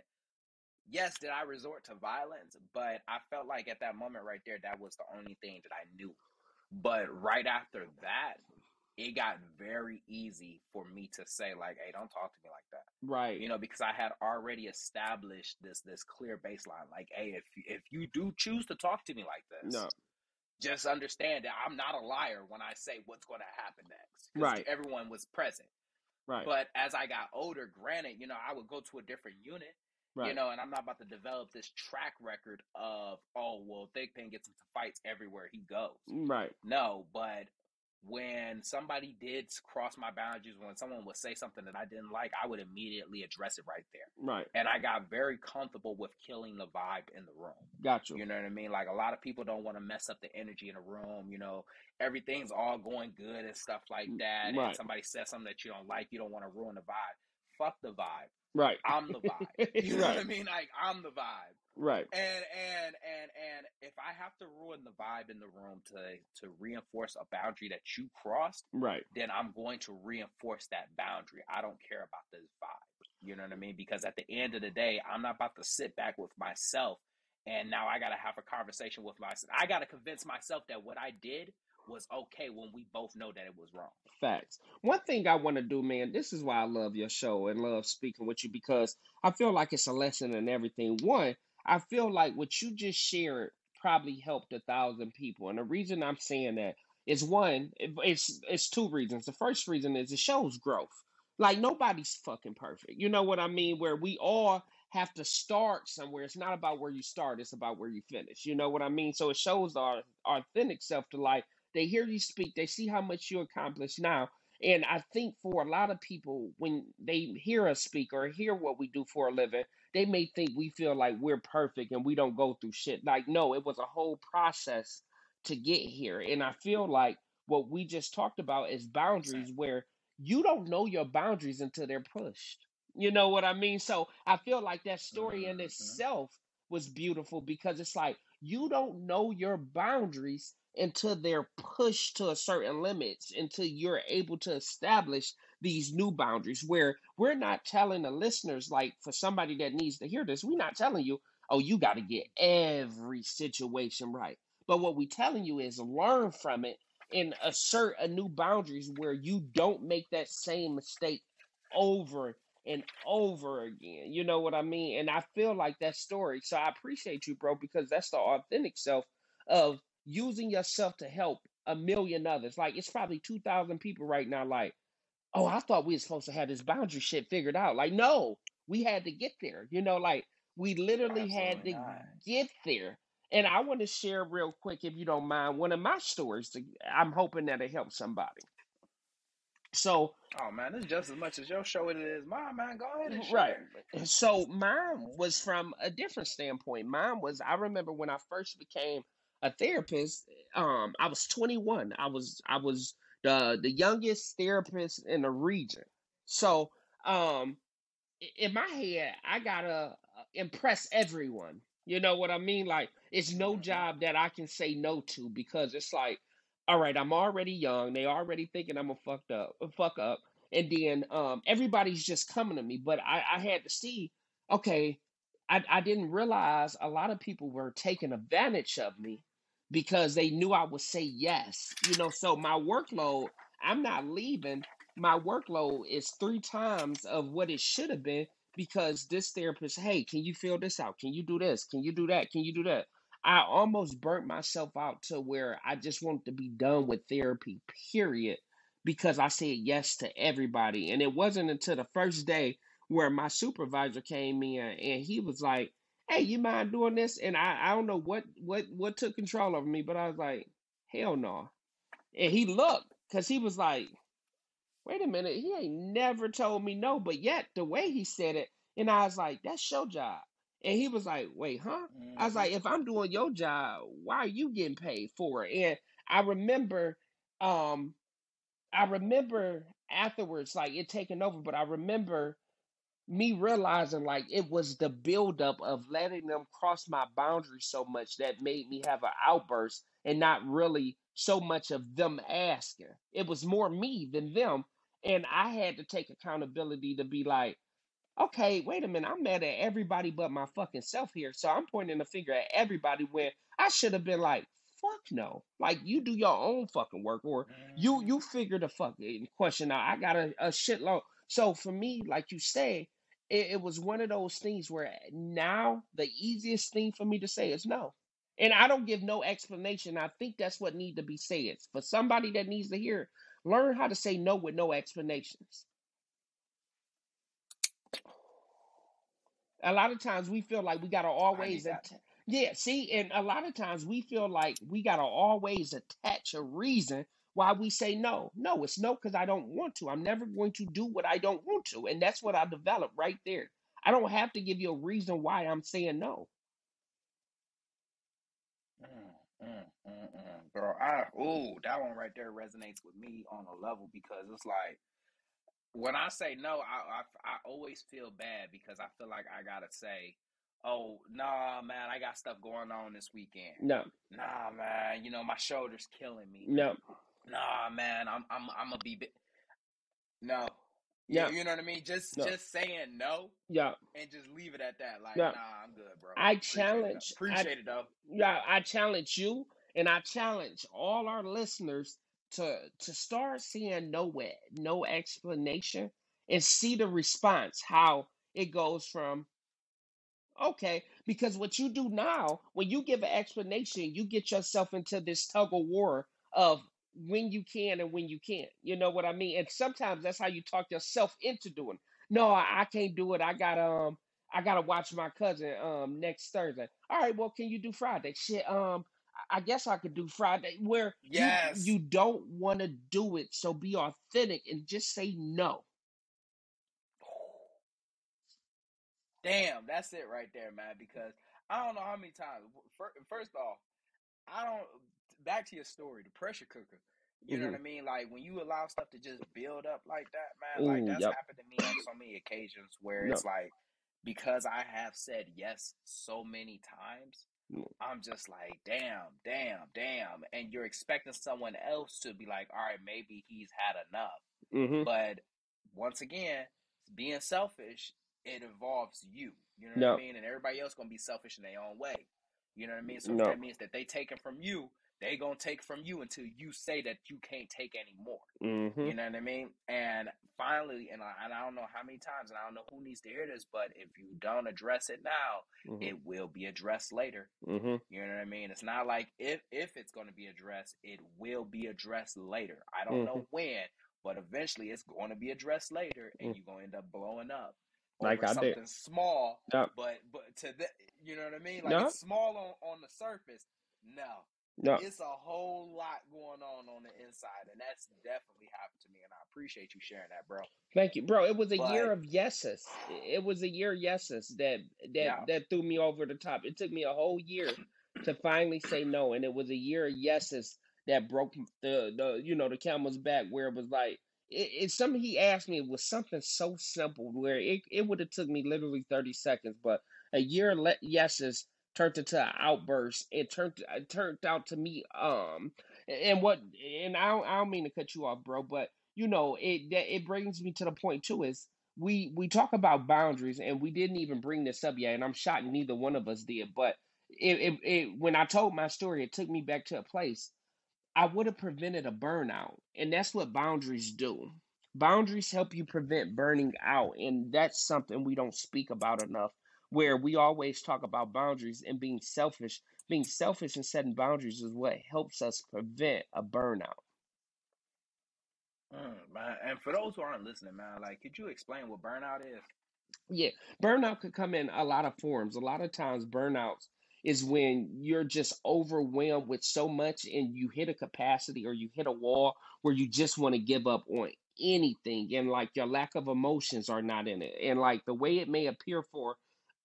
[SPEAKER 6] yes, did I resort to violence? But I felt like at that moment right there, that was the only thing that I knew. But right after that, it got very easy for me to say like, "Hey, don't talk to me like that."
[SPEAKER 7] Right.
[SPEAKER 6] you know because i had already established this this clear baseline like hey if you, if you do choose to talk to me like this
[SPEAKER 7] No.
[SPEAKER 6] just understand that i'm not a liar when i say what's going to happen next
[SPEAKER 7] Right.
[SPEAKER 6] everyone was present
[SPEAKER 7] Right.
[SPEAKER 6] but as i got older granted you know i would go to a different unit
[SPEAKER 7] right.
[SPEAKER 6] you know and i'm not about to develop this track record of oh well Thigpen gets into fights everywhere he goes mm,
[SPEAKER 7] right.
[SPEAKER 6] no, but when somebody did cross my boundaries, when someone would say something that I didn't like, I would immediately address it right there.
[SPEAKER 7] Right.
[SPEAKER 6] And I got very comfortable with killing the vibe in the room.
[SPEAKER 7] Gotcha. you.
[SPEAKER 6] Know what I mean? Like a lot of people don't want to mess up the energy in a room. You know, everything's all going good and stuff like mm, that. And
[SPEAKER 7] Right.
[SPEAKER 6] somebody says something that you don't like, you don't want to ruin the vibe. Fuck the vibe.
[SPEAKER 7] Right.
[SPEAKER 6] I'm the vibe. [LAUGHS] You know what I mean? Like I'm the vibe.
[SPEAKER 7] Right.
[SPEAKER 6] And and and and if I have to ruin the vibe in the room to to reinforce a boundary that you crossed,
[SPEAKER 7] Right.
[SPEAKER 6] then I'm going to reinforce that boundary. I don't care about this vibe. You know what I mean? Because at the end of the day, I'm not about to sit back with myself and now I got to have a conversation with myself. I got to convince myself that what I did was okay when we both know that it was wrong.
[SPEAKER 7] Facts. One thing I want to do, man, this is why I love your show and love speaking with you because I feel like it's a lesson in everything. One, I feel like what you just shared probably helped a thousand people. And the reason I'm saying that is one, it's it's two reasons. The first reason is it shows growth. Like nobody's fucking perfect. You know what I mean? Where we all have to start somewhere. It's not about where you start, it's about where you finish. You know what I mean? So it shows our authentic self to like they hear you speak, they see how much you accomplish now. And I think for a lot of people, when they hear us speak or hear what we do for a living, they may think we feel like we're perfect and we don't go through shit. Like, no, it was a whole process to get here. And I feel like what we just talked about is boundaries where you don't know your boundaries until they're pushed. You know what I mean? So I feel like that story in itself was beautiful because it's like you don't know your boundaries until they're pushed to a certain limits until you're able to establish these new boundaries where we're not telling the listeners like for somebody that needs to hear this we're not telling you oh you got to get every situation right but what we're telling you is learn from it and assert a new boundaries where you don't make that same mistake over and over again. You know what I mean? And I feel like that story. So I appreciate you, bro, because that's the authentic self of using yourself to help a million others. Like it's probably 2,000 people right now, like, oh, I thought we were supposed to have this boundary shit figured out. Like, no, we had to get there. You know, like we literally had to
[SPEAKER 6] not.
[SPEAKER 7] get there. And I want to share real quick, if you don't mind, one of my stories. To, I'm hoping that it helps somebody. So
[SPEAKER 6] Oh man, this is just as much as your show it is mine, man. Go ahead and
[SPEAKER 7] Right. So mine was from a different standpoint. Mine was I remember when I first became a therapist, um, I was 21. I was I was the the youngest therapist in the region. So um in my head, I gotta uh, impress everyone. You know what I mean? Like it's no
[SPEAKER 6] hmm
[SPEAKER 7] job that I can say no to because it's like, all right, I'm already young. They already thinking I'm a fucked up, fuck up, and then um everybody's just coming to me. But I I had to see, okay, I I didn't realize a lot of people were taking advantage of me because they knew I would say yes. You know, so my workload, I'm not leaving. My workload is three times of what it should have been because this therapist, hey, can you fill this out? Can you do this? Can you do that? Can you do that? I almost burnt myself out to where I just wanted to be done with therapy, period, because I said yes to everybody. And it wasn't until the first day where my supervisor came in and he was like, Hey, you mind doing this? And I, I don't know what, what what took control over me, but I was like, hell no. And he looked because he was like, wait a minute, he ain't never told me no, but yet the way he said it, and I was like, that's your job. And he was like, wait, huh? I was
[SPEAKER 6] hmm
[SPEAKER 7] like, if I'm doing your job, why are you getting paid for it? And I remember, um, I remember afterwards, like it taking over, but I remember me realizing like it was the buildup of letting them cross my boundaries so much that made me have an outburst and not really so much of them asking. It was more me than them. And I had to take accountability to be like, okay, wait a minute, I'm mad at everybody but my fucking self here. So I'm pointing the finger at everybody when I should have been like, fuck no. Like you do your own fucking work or you you mm-hmm. figure the fucking question out. I got a, a shitload. So for me, like you say, it, it was one of those things where now the easiest thing for me to say is no. And I don't give no explanation. I think that's what need to be said. For somebody that needs to hear, it, learn how to say no with no explanations. a lot of times we feel like we gotta always att- yeah see and a lot of times we feel like we gotta always attach a reason why we say no no it's no because i don't want to i'm never going to do what i don't want to and that's what i developed right there i don't have to give you a reason why i'm saying no
[SPEAKER 6] Mm, mm, mm, mm. Bro, I ooh, that one right there resonates with me on a level because it's like when I say no, I, I I always feel bad because I feel like I gotta say, oh nah, man, I got stuff going on this weekend.
[SPEAKER 7] no
[SPEAKER 6] Nah, man, you know my shoulder's killing me.
[SPEAKER 7] no
[SPEAKER 6] Nah, man, I'm I'm I'm gonna be. Bi-. No, you,
[SPEAKER 7] yeah
[SPEAKER 6] you know what I mean. Just
[SPEAKER 7] no
[SPEAKER 6] just saying no
[SPEAKER 7] yeah
[SPEAKER 6] and just leave it at that. Like,
[SPEAKER 7] yeah
[SPEAKER 6] nah, I'm good, bro.
[SPEAKER 7] i
[SPEAKER 6] Appreciate it though.
[SPEAKER 7] challenge i
[SPEAKER 6] Appreciate it though.
[SPEAKER 7] yeah i challenge you and i challenge all our listeners to to start saying no with no explanation and see the response how it goes from okay because what you do now when you give an explanation you get yourself into this tug of war of when you can and when you can't you know what i mean and sometimes that's how you talk yourself into doing it. no i, I can't do it i got um i gotta watch my cousin um next thursday all right well can you do friday shit um i I guess i could do friday where you
[SPEAKER 6] Yes.
[SPEAKER 7] you don't want to do it so be authentic and just say no
[SPEAKER 6] Damn, that's it right there, man. Because I don't know how many times. fir- First off, I don't. Back to your story, the pressure cooker. You know
[SPEAKER 7] hmm
[SPEAKER 6] what I mean? Like when you allow stuff to just build up like that, man. Like
[SPEAKER 7] Ooh,
[SPEAKER 6] that's
[SPEAKER 7] yep
[SPEAKER 6] happened to me on so many occasions where
[SPEAKER 7] no
[SPEAKER 6] it's like, because I have said yes so many times,
[SPEAKER 7] Mm.
[SPEAKER 6] I'm just like, damn, damn, damn. And you're expecting someone else to be like, all right, maybe he's had enough.
[SPEAKER 7] Mm-hmm.
[SPEAKER 6] But once again, being selfish, it involves you. You know what
[SPEAKER 7] No.
[SPEAKER 6] I mean? And everybody else gonna be selfish in their own way. You know what I mean? So
[SPEAKER 7] No.
[SPEAKER 6] that means that they taking from you, they gonna take from you until you say that you can't take anymore.
[SPEAKER 7] Mm-hmm.
[SPEAKER 6] You know what I mean? And finally, and I, and I don't know how many times, and I don't know who needs to hear this, but if you don't address it now,
[SPEAKER 7] Mm-hmm.
[SPEAKER 6] it will be addressed later.
[SPEAKER 7] Mm-hmm.
[SPEAKER 6] You know what I mean? It's not like if if it's going to be addressed, it will be addressed later. I don't know when, but eventually it's going to be addressed later, and
[SPEAKER 7] Mm.
[SPEAKER 6] you're going to end up blowing up
[SPEAKER 7] Like
[SPEAKER 6] over
[SPEAKER 7] I did.
[SPEAKER 6] something small.
[SPEAKER 7] Yep.
[SPEAKER 6] But but to the, you know what I mean? Like it's small on on the surface. No,
[SPEAKER 7] No.
[SPEAKER 6] it's a whole lot going on on the inside, and that's definitely happened to me. And I appreciate you sharing that, bro.
[SPEAKER 7] Thank you, bro. It was a year of yeses. It was a year of yeses that that
[SPEAKER 6] yeah,
[SPEAKER 7] that threw me over the top. It took me a whole year to finally say no, and it was a year of yeses that broke the the you know the camel's back. Where it was like it, it's something he asked me was something so simple where it it would have took me literally thirty seconds, but a year of le- yeses turned into an outburst. It turned it turned out to me um and what and I don't, I don't mean to cut you off, bro, but you know it that it brings me to the point too is we we talk about boundaries and we didn't even bring this up yet and i'm shocked neither one of us did but it, it, it when i told my story it took me back to a place i would have prevented a burnout and that's what boundaries do boundaries help you prevent burning out and that's something we don't speak about enough where we always talk about boundaries and being selfish being selfish and setting boundaries is what helps us prevent a burnout
[SPEAKER 6] mm, man. And for those who aren't listening, man, like, could you explain what burnout is?
[SPEAKER 7] Yeah, burnout could come in a lot of forms. A lot of times, burnouts is when you're just overwhelmed with so much and you hit a capacity or you hit a wall where you just want to give up on anything and like your lack of emotions are not in it. And like the way it may appear for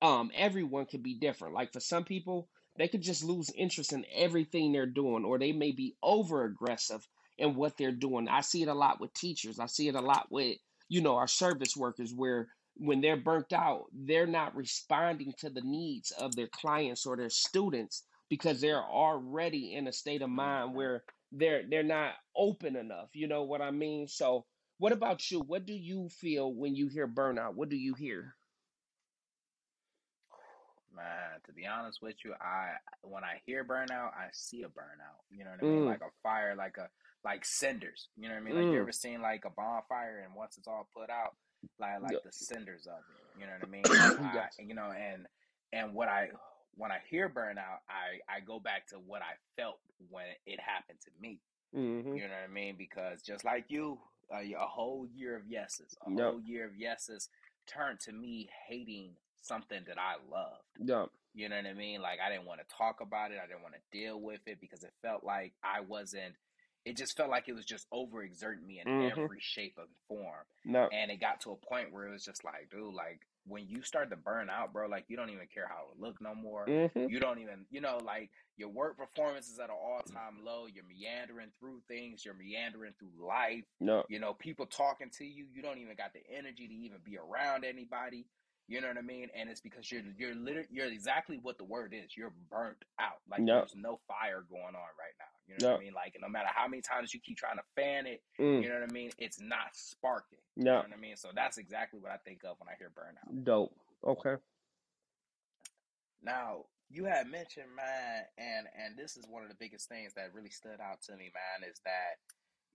[SPEAKER 7] um everyone could be different. Like for some people, they could just lose interest in everything they're doing or they may be over aggressive in what they're doing. I see it a lot with teachers. I see it a lot with, you know, our service workers where when they're burnt out, they're not responding to the needs of their clients or their students because they're already in a state of mind where they're they're not open enough. You know what I mean? So, what about you? What do you feel when you hear burnout? What do you hear?
[SPEAKER 6] Man, to be honest with you, I when I hear burnout, I see a burnout. You know what I mean?
[SPEAKER 7] Mm,
[SPEAKER 6] Like a fire, like a like cinders. You know what I mean? Like you
[SPEAKER 7] mm,
[SPEAKER 6] ever seen like a bonfire and once it's all put out, like
[SPEAKER 7] yeah,
[SPEAKER 6] like the cinders of it. You know what I mean? [COUGHS] I you know and and what I when I hear burnout, I I go back to what I felt when it happened to me.
[SPEAKER 7] Mm-hmm.
[SPEAKER 6] You know what I mean? Because just like you, a, a whole year of yeses, a
[SPEAKER 7] Yep.
[SPEAKER 6] whole year of yeses turned to me hating something that I loved.
[SPEAKER 7] Yep.
[SPEAKER 6] You know what I mean? Like I didn't want to talk about it. I didn't want to deal with it because it felt like I wasn't. It just felt like it was just overexerting me in
[SPEAKER 7] Mm-hmm.
[SPEAKER 6] every shape and form.
[SPEAKER 7] No.
[SPEAKER 6] And it got to a point where it was just like, dude, like when you start to burn out, bro, like you don't even care how it look no more.
[SPEAKER 7] Mm-hmm.
[SPEAKER 6] You don't even, you know, like your work performance is at an all time low. You're meandering through things. You're meandering through life.
[SPEAKER 7] No.
[SPEAKER 6] You know, people talking to you. You don't even got the energy to even be around anybody. You know what I mean? And it's because you're you're literally you're exactly what the word is. You're burnt out. Like
[SPEAKER 7] No.
[SPEAKER 6] there's no fire going on right now. You know what I mean? Like no matter how many times you keep trying to fan it,
[SPEAKER 7] Mm.
[SPEAKER 6] you know what I mean? It's not sparking. You know
[SPEAKER 7] No.
[SPEAKER 6] what I mean? So that's exactly what I think of when I hear burnout.
[SPEAKER 7] Dope. Okay.
[SPEAKER 6] Now, you had mentioned, man, and and this is one of the biggest things that really stood out to me, man, is that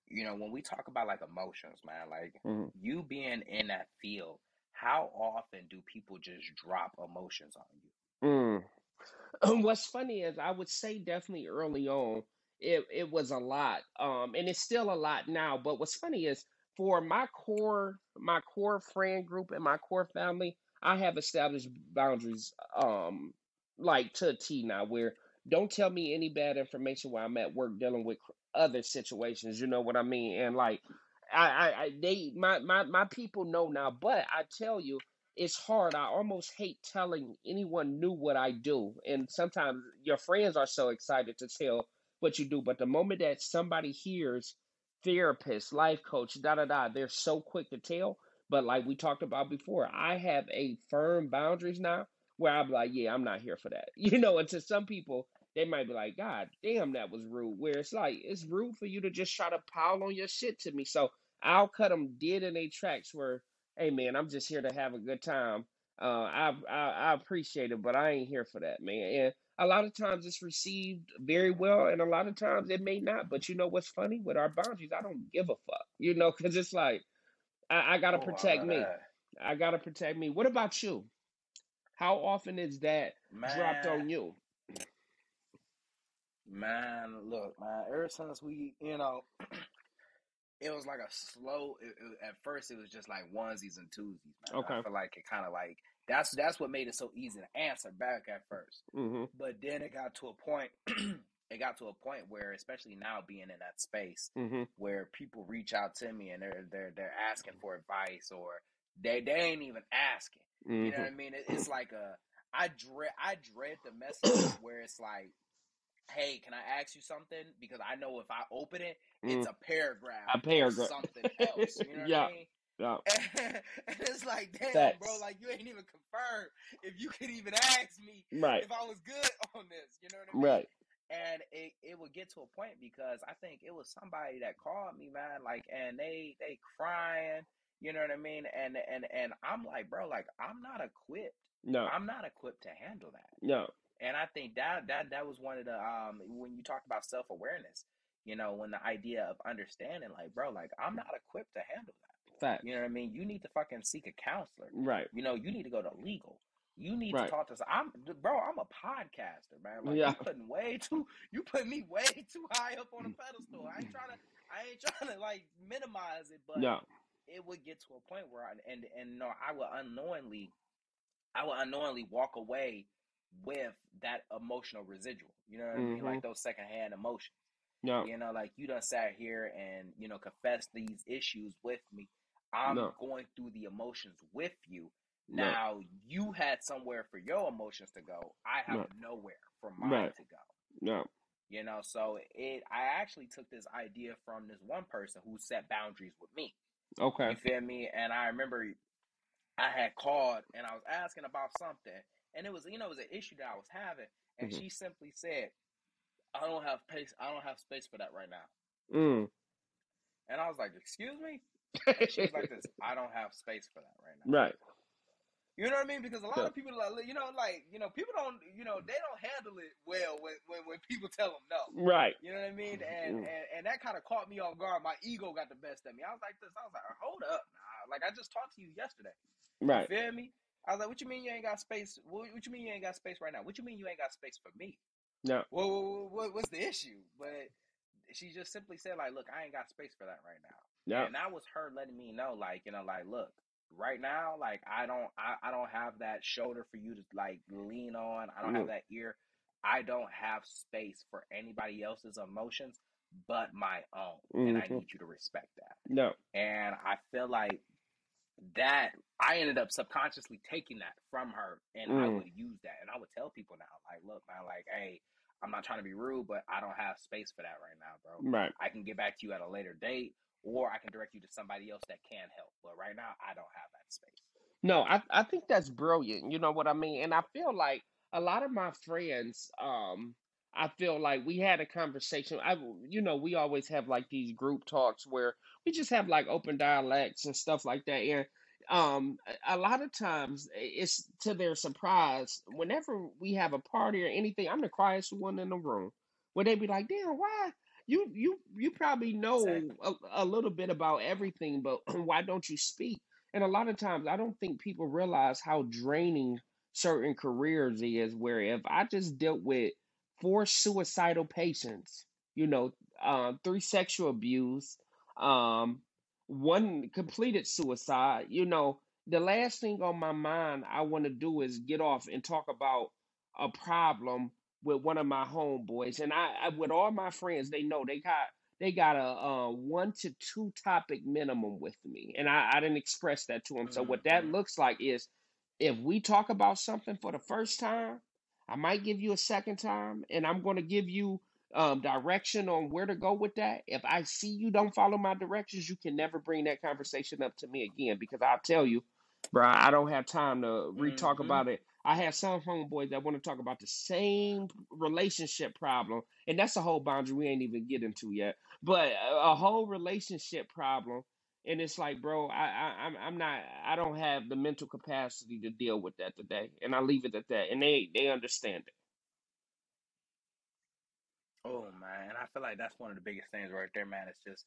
[SPEAKER 6] you know when we talk about like emotions, man, like
[SPEAKER 7] Mm.
[SPEAKER 6] you being in that field, how often do people just drop emotions on you?
[SPEAKER 7] Mm. [CLEARS THROAT] What's funny is I would say definitely early on it it was a lot. Um and it's still a lot now, but what's funny is for my core my core friend group and my core family, I have established boundaries um like to a T now where don't tell me any bad information while I'm at work dealing with other situations, you know what I mean? And like I, I, I they my, my my people know now, but I tell you it's hard. I almost hate telling anyone new what I do. And sometimes your friends are so excited to tell what you do. But the moment that somebody hears therapist, life coach, da da da, they're so quick to tell But like we talked about before, I have a firm boundaries now where I'm like, yeah, I'm not here for that. [LAUGHS] You know, and to some people, they might be like, God damn, that was rude. Where it's like, it's rude for you to just try to pile on your shit to me. So I'll cut them dead in their tracks where, hey man, I'm just here to have a good time. Uh, I, I I appreciate it, but I ain't here for that, man. And a lot of times it's received very well, and a lot of times it may not. But you know what's funny with our boundaries? I don't give a fuck, you know, because it's like I, I gotta
[SPEAKER 6] Oh,
[SPEAKER 7] protect me. I gotta protect me. What about you? How often is that dropped
[SPEAKER 6] Man,
[SPEAKER 7] on you?
[SPEAKER 6] man, look, man, ever since we, you know, it was like a slow. It, it, at first, it was just like onesies and twosies, man.
[SPEAKER 7] Okay.
[SPEAKER 6] I feel like it kind of like that's that's what made it so easy to answer back at first.
[SPEAKER 7] Mm-hmm.
[SPEAKER 6] But then it got to a point. [CLEARS THROAT] it got to a point where, especially now being in that space,
[SPEAKER 7] Mm-hmm.
[SPEAKER 6] where people reach out to me and they're they're they're asking for advice or they they ain't even asking. You know
[SPEAKER 7] Mm-hmm.
[SPEAKER 6] what I mean? It, it's like a I dread I dread the messages [CLEARS THROAT] where it's like, "Hey, can I ask you something?" Because I know if I open it, it's a paragraph,
[SPEAKER 7] Mm. A paragraph.
[SPEAKER 6] something else. You [LAUGHS] know what
[SPEAKER 7] Yeah.
[SPEAKER 6] I mean?
[SPEAKER 7] Yeah. [LAUGHS]
[SPEAKER 6] and it's like, damn,
[SPEAKER 7] Facts.
[SPEAKER 6] bro, like you ain't even confirmed if you could even ask me
[SPEAKER 7] Right.
[SPEAKER 6] if I was good [LAUGHS] on this. You know what I mean?
[SPEAKER 7] Right.
[SPEAKER 6] and it, it would get to a point because I think it was somebody that called me, man, like, and they they crying, you know what I mean, and and and I'm like, bro, like, I'm not equipped.
[SPEAKER 7] No.
[SPEAKER 6] I'm not equipped to handle that,
[SPEAKER 7] No.
[SPEAKER 6] And I think that that that was one of the um when you talked about self awareness, you know, when the idea of understanding, like, bro, like, I'm not equipped to handle that.
[SPEAKER 7] Fact.
[SPEAKER 6] You know what I mean? You need to fucking seek a counselor.
[SPEAKER 7] Right.
[SPEAKER 6] You know, you need to go to legal. You need
[SPEAKER 7] Right.
[SPEAKER 6] to talk to. some- I'm, bro. I'm a podcaster, man. Like
[SPEAKER 7] Yeah.
[SPEAKER 6] you putting way too, you put me way [LAUGHS] too high up on a pedestal. I ain't trying [LAUGHS] to, I ain't trying [LAUGHS] to like minimize it, but
[SPEAKER 7] yeah.
[SPEAKER 6] it would get to a point where, I, and and no, I would unknowingly, I would unknowingly walk away with that emotional residual. You know what I mean? Like mm-hmm. those secondhand emotions.
[SPEAKER 7] No.
[SPEAKER 6] You know, like you done sat here and you know confessed these issues with me. I'm
[SPEAKER 7] No.
[SPEAKER 6] going through the emotions with you.
[SPEAKER 7] No.
[SPEAKER 6] Now you had somewhere for your emotions to go. I have
[SPEAKER 7] Right.
[SPEAKER 6] nowhere for mine
[SPEAKER 7] Right.
[SPEAKER 6] to go.
[SPEAKER 7] No.
[SPEAKER 6] You know, so it. I actually took this idea from this one person who set boundaries with me.
[SPEAKER 7] Okay.
[SPEAKER 6] You feel me? And I remember I had called and I was asking about something, and it was you know it was an issue that I was having, and
[SPEAKER 7] Mhm.
[SPEAKER 6] she simply said, "I don't have space. I don't have space for that right now."
[SPEAKER 7] Mm.
[SPEAKER 6] And I was like, "Excuse me?" And she was like, "This. [LAUGHS] I don't have space for that right now."
[SPEAKER 7] right.
[SPEAKER 6] You know what I mean? Because a lot
[SPEAKER 7] Yeah.
[SPEAKER 6] of people, like, you know, like you know, people don't, you know, they don't handle it well when when, when people tell them no.
[SPEAKER 7] Right.
[SPEAKER 6] You know what I mean? And
[SPEAKER 7] Mm.
[SPEAKER 6] and, and that kind of caught me off guard. My ego got the best of me. I was like this. I was like, hold up, nah. Like I just talked to you yesterday.
[SPEAKER 7] Right.
[SPEAKER 6] You feel me? I was like, what you mean you ain't got space? What, what you mean you ain't got space right now? What you mean you ain't got space for me?
[SPEAKER 7] No.
[SPEAKER 6] Well, what, what, what's the issue? But she just simply said, like, look, I ain't got space for that right now.
[SPEAKER 7] Yeah.
[SPEAKER 6] And that was her letting me know, like, you know, like, look, right now, like, I don't, I, I don't have that shoulder for you to like lean on. I don't have
[SPEAKER 7] Mm.
[SPEAKER 6] that ear. I don't have space for anybody else's emotions but my own, and I
[SPEAKER 7] Mhm.
[SPEAKER 6] need you to respect that.
[SPEAKER 7] No.
[SPEAKER 6] And I feel like that I ended up subconsciously taking that from her, and I
[SPEAKER 7] Mm.
[SPEAKER 6] would use that, and I would tell people now, like, look, man, like, hey, I'm not trying to be rude, but I don't have space for that right now, bro.
[SPEAKER 7] Right.
[SPEAKER 6] I can get back to you at a later date, or I can direct you to somebody else that can help. But right now, I don't have that space.
[SPEAKER 7] No, I, I think that's brilliant. You know what I mean? And I feel like a lot of my friends, um, I feel like we had a conversation. I, you know, we always have like these group talks where we just have like open dialects and stuff like that. And um, a a lot of times it's to their surprise. Whenever we have a party or anything, I'm the quietest one in the room. Where they be like, "Damn, why you you you probably know
[SPEAKER 6] Exactly.
[SPEAKER 7] a, a little bit about everything, but [CLEARS THROAT] why don't you speak?" And a lot of times, I don't think people realize how draining certain careers is. Where if I just dealt with four suicidal patients, you know, uh, three sexual abuse, um, one completed suicide, you know, the last thing on my mind I want to do is get off and talk about a problem with one of my homeboys. And I, I with all my friends, they know they got they got a, uh one to two topic minimum with me, and I, I didn't express that to them. So what that
[SPEAKER 6] Mhm.
[SPEAKER 7] looks like is if we talk about something for the first time, I might give you a second time, and I'm going to give you um, direction on where to go with that, if I see you don't follow my directions, you can never bring that conversation up to me again because I'll tell you, bro, I don't have time to re-talk
[SPEAKER 6] Mm-hmm.
[SPEAKER 7] about it. I have some homeboys that want to talk about the same relationship problem, and that's a whole boundary we ain't even get into yet. But a, a whole relationship problem, and it's like, bro, I, I I'm I'm not I don't have the mental capacity to deal with that today, and I leave it at that, and they they understand it.
[SPEAKER 6] Oh man, and I feel like that's one of the biggest things right there, man. It's just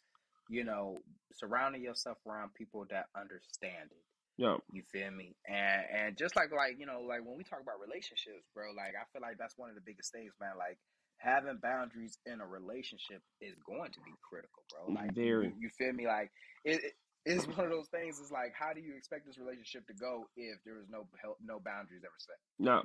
[SPEAKER 6] you know surrounding yourself around people that understand it.
[SPEAKER 7] Yeah,
[SPEAKER 6] You feel me? And and just like like you know like when we talk about relationships, bro, like I feel like that's one of the biggest things, man. Like having boundaries in a relationship is going to be critical, bro. Like
[SPEAKER 7] very.
[SPEAKER 6] you, you feel me? Like it. it it's [LAUGHS] one of those things. It's like, how do you expect this relationship to go if there is no hel- no boundaries ever set?
[SPEAKER 7] No.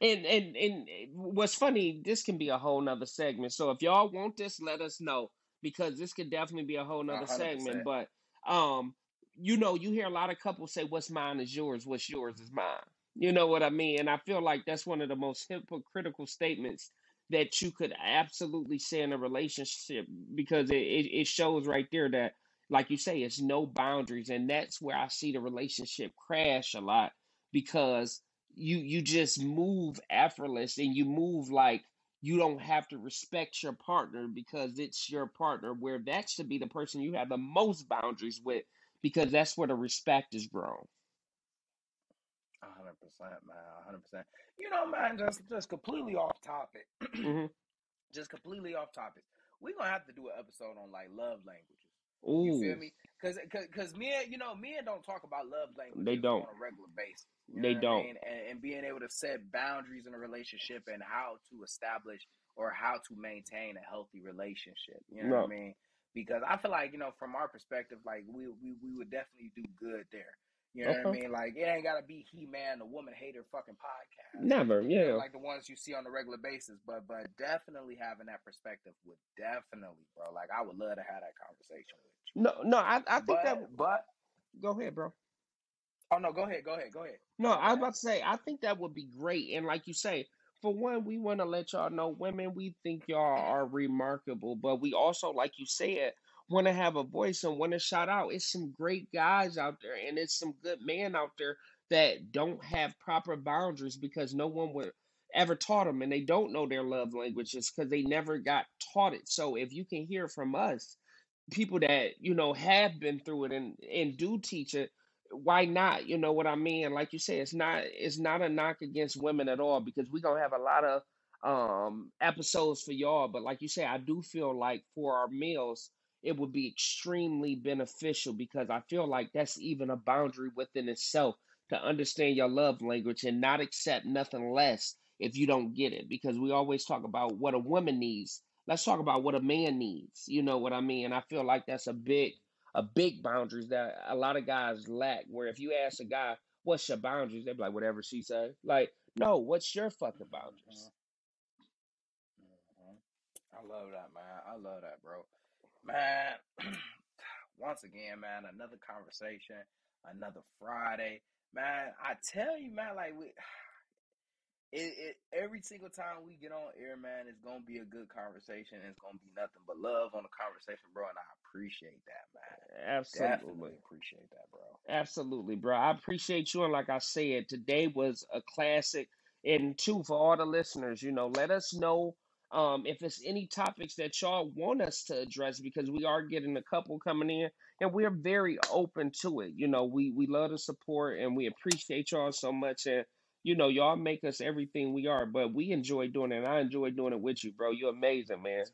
[SPEAKER 7] And and and what's funny, this can be a whole nother segment. So if y'all want this, let us know because this could definitely be a whole nother
[SPEAKER 6] hundred
[SPEAKER 7] segment. But um, you know, you hear a lot of couples say, "What's mine is yours. What's yours is mine." You know what I mean? And I feel like that's one of the most hypocritical statements that you could absolutely say in a relationship because it, it, it shows right there that, like you say, it's no boundaries, and that's where I see the relationship crash a lot because you you just move effortless and you move like you don't have to respect your partner because it's your partner where that should be the person you have the most boundaries with because that's where the respect is grown
[SPEAKER 6] hundred percent, man. Hundred percent. You know, man, just just completely off topic. [CLEARS THROAT]
[SPEAKER 7] hmm
[SPEAKER 6] just completely off topic. We're gonna have to do an episode on like love languages. You feel
[SPEAKER 7] Ooh,
[SPEAKER 6] me? Cause, cause, cause men, you know, men don't talk about love
[SPEAKER 7] language.
[SPEAKER 6] they
[SPEAKER 7] don't.
[SPEAKER 6] on a regular basis. You
[SPEAKER 7] They
[SPEAKER 6] know I
[SPEAKER 7] don't.
[SPEAKER 6] mean? And, and being able to set boundaries in a relationship and how to establish or how to maintain a healthy relationship. You know what I mean? Because I feel like, you know, from our perspective, like we we, we would definitely do good there. You know what I mean? Like it ain't gotta be he man, the woman hater fucking podcast
[SPEAKER 7] Never.
[SPEAKER 6] you know,
[SPEAKER 7] Yeah.
[SPEAKER 6] like the ones you see on a regular basis. But but definitely having that perspective would definitely, bro. Like I would love to have that conversation with you.
[SPEAKER 7] No. No. I I think that.
[SPEAKER 6] But but
[SPEAKER 7] Go ahead, bro.
[SPEAKER 6] oh no, go ahead, go ahead, go ahead.
[SPEAKER 7] No, I was about to say, I think that would be great. And like you say, for one, we want to let y'all know, women, we think y'all are remarkable, but we also, like you said, want to have a voice and want to shout out. It's some great guys out there, and it's some good men out there that don't have proper boundaries because no one would ever taught them, and they don't know their love languages because they never got taught it. So if you can hear from us, people that you know have been through it and and do teach it why not you know what i mean like you say it's not it's not a knock against women at all because we're gonna have a lot of um episodes for y'all but like you say i do feel like for our meals it would be extremely beneficial because i feel like that's even a boundary within itself to understand your love language and not accept nothing less if you don't get it because we always talk about what a woman needs let's talk about what a man needs you know what i mean and i feel like that's a big a big boundaries that a lot of guys lack. Where if you ask a guy, "What's your boundaries?" They're like, "Whatever she say." Like, no, what's your fucking boundaries?
[SPEAKER 6] Mhm. I love that, man. I love that, bro. Man, [CLEARS THROAT] once again, man, another conversation, another Friday. Man, I tell you, man, like we [SIGHS] it, it every single time we get on air, man, it's gonna be a good conversation. It's gonna be nothing but love on the conversation, bro. And I appreciate that, man.
[SPEAKER 7] Absolutely.
[SPEAKER 6] Definitely appreciate that, bro.
[SPEAKER 7] Absolutely, bro. I appreciate you. And like I said, today was a classic. And two, for all the listeners, you know, let us know um, if it's any topics that y'all want us to address because we are getting a couple coming in and we're very open to it. You know, we, we love the support and we appreciate y'all so much. And, you know, y'all make us everything we are, but we enjoy doing it. And I enjoy doing it with you, bro. You're amazing, man.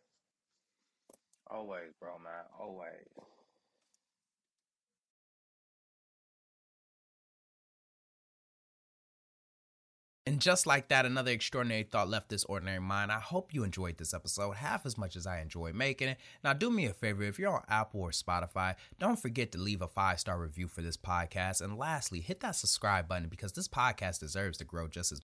[SPEAKER 6] Always, bro, man. Always.
[SPEAKER 1] And just like that, another extraordinary thought left this ordinary mind. I hope you enjoyed this episode half as much as I enjoyed making it. Now, do me a favor if you're on Apple or Spotify, don't forget to leave a five star review for this podcast. And lastly, hit that subscribe button because this podcast deserves to grow just as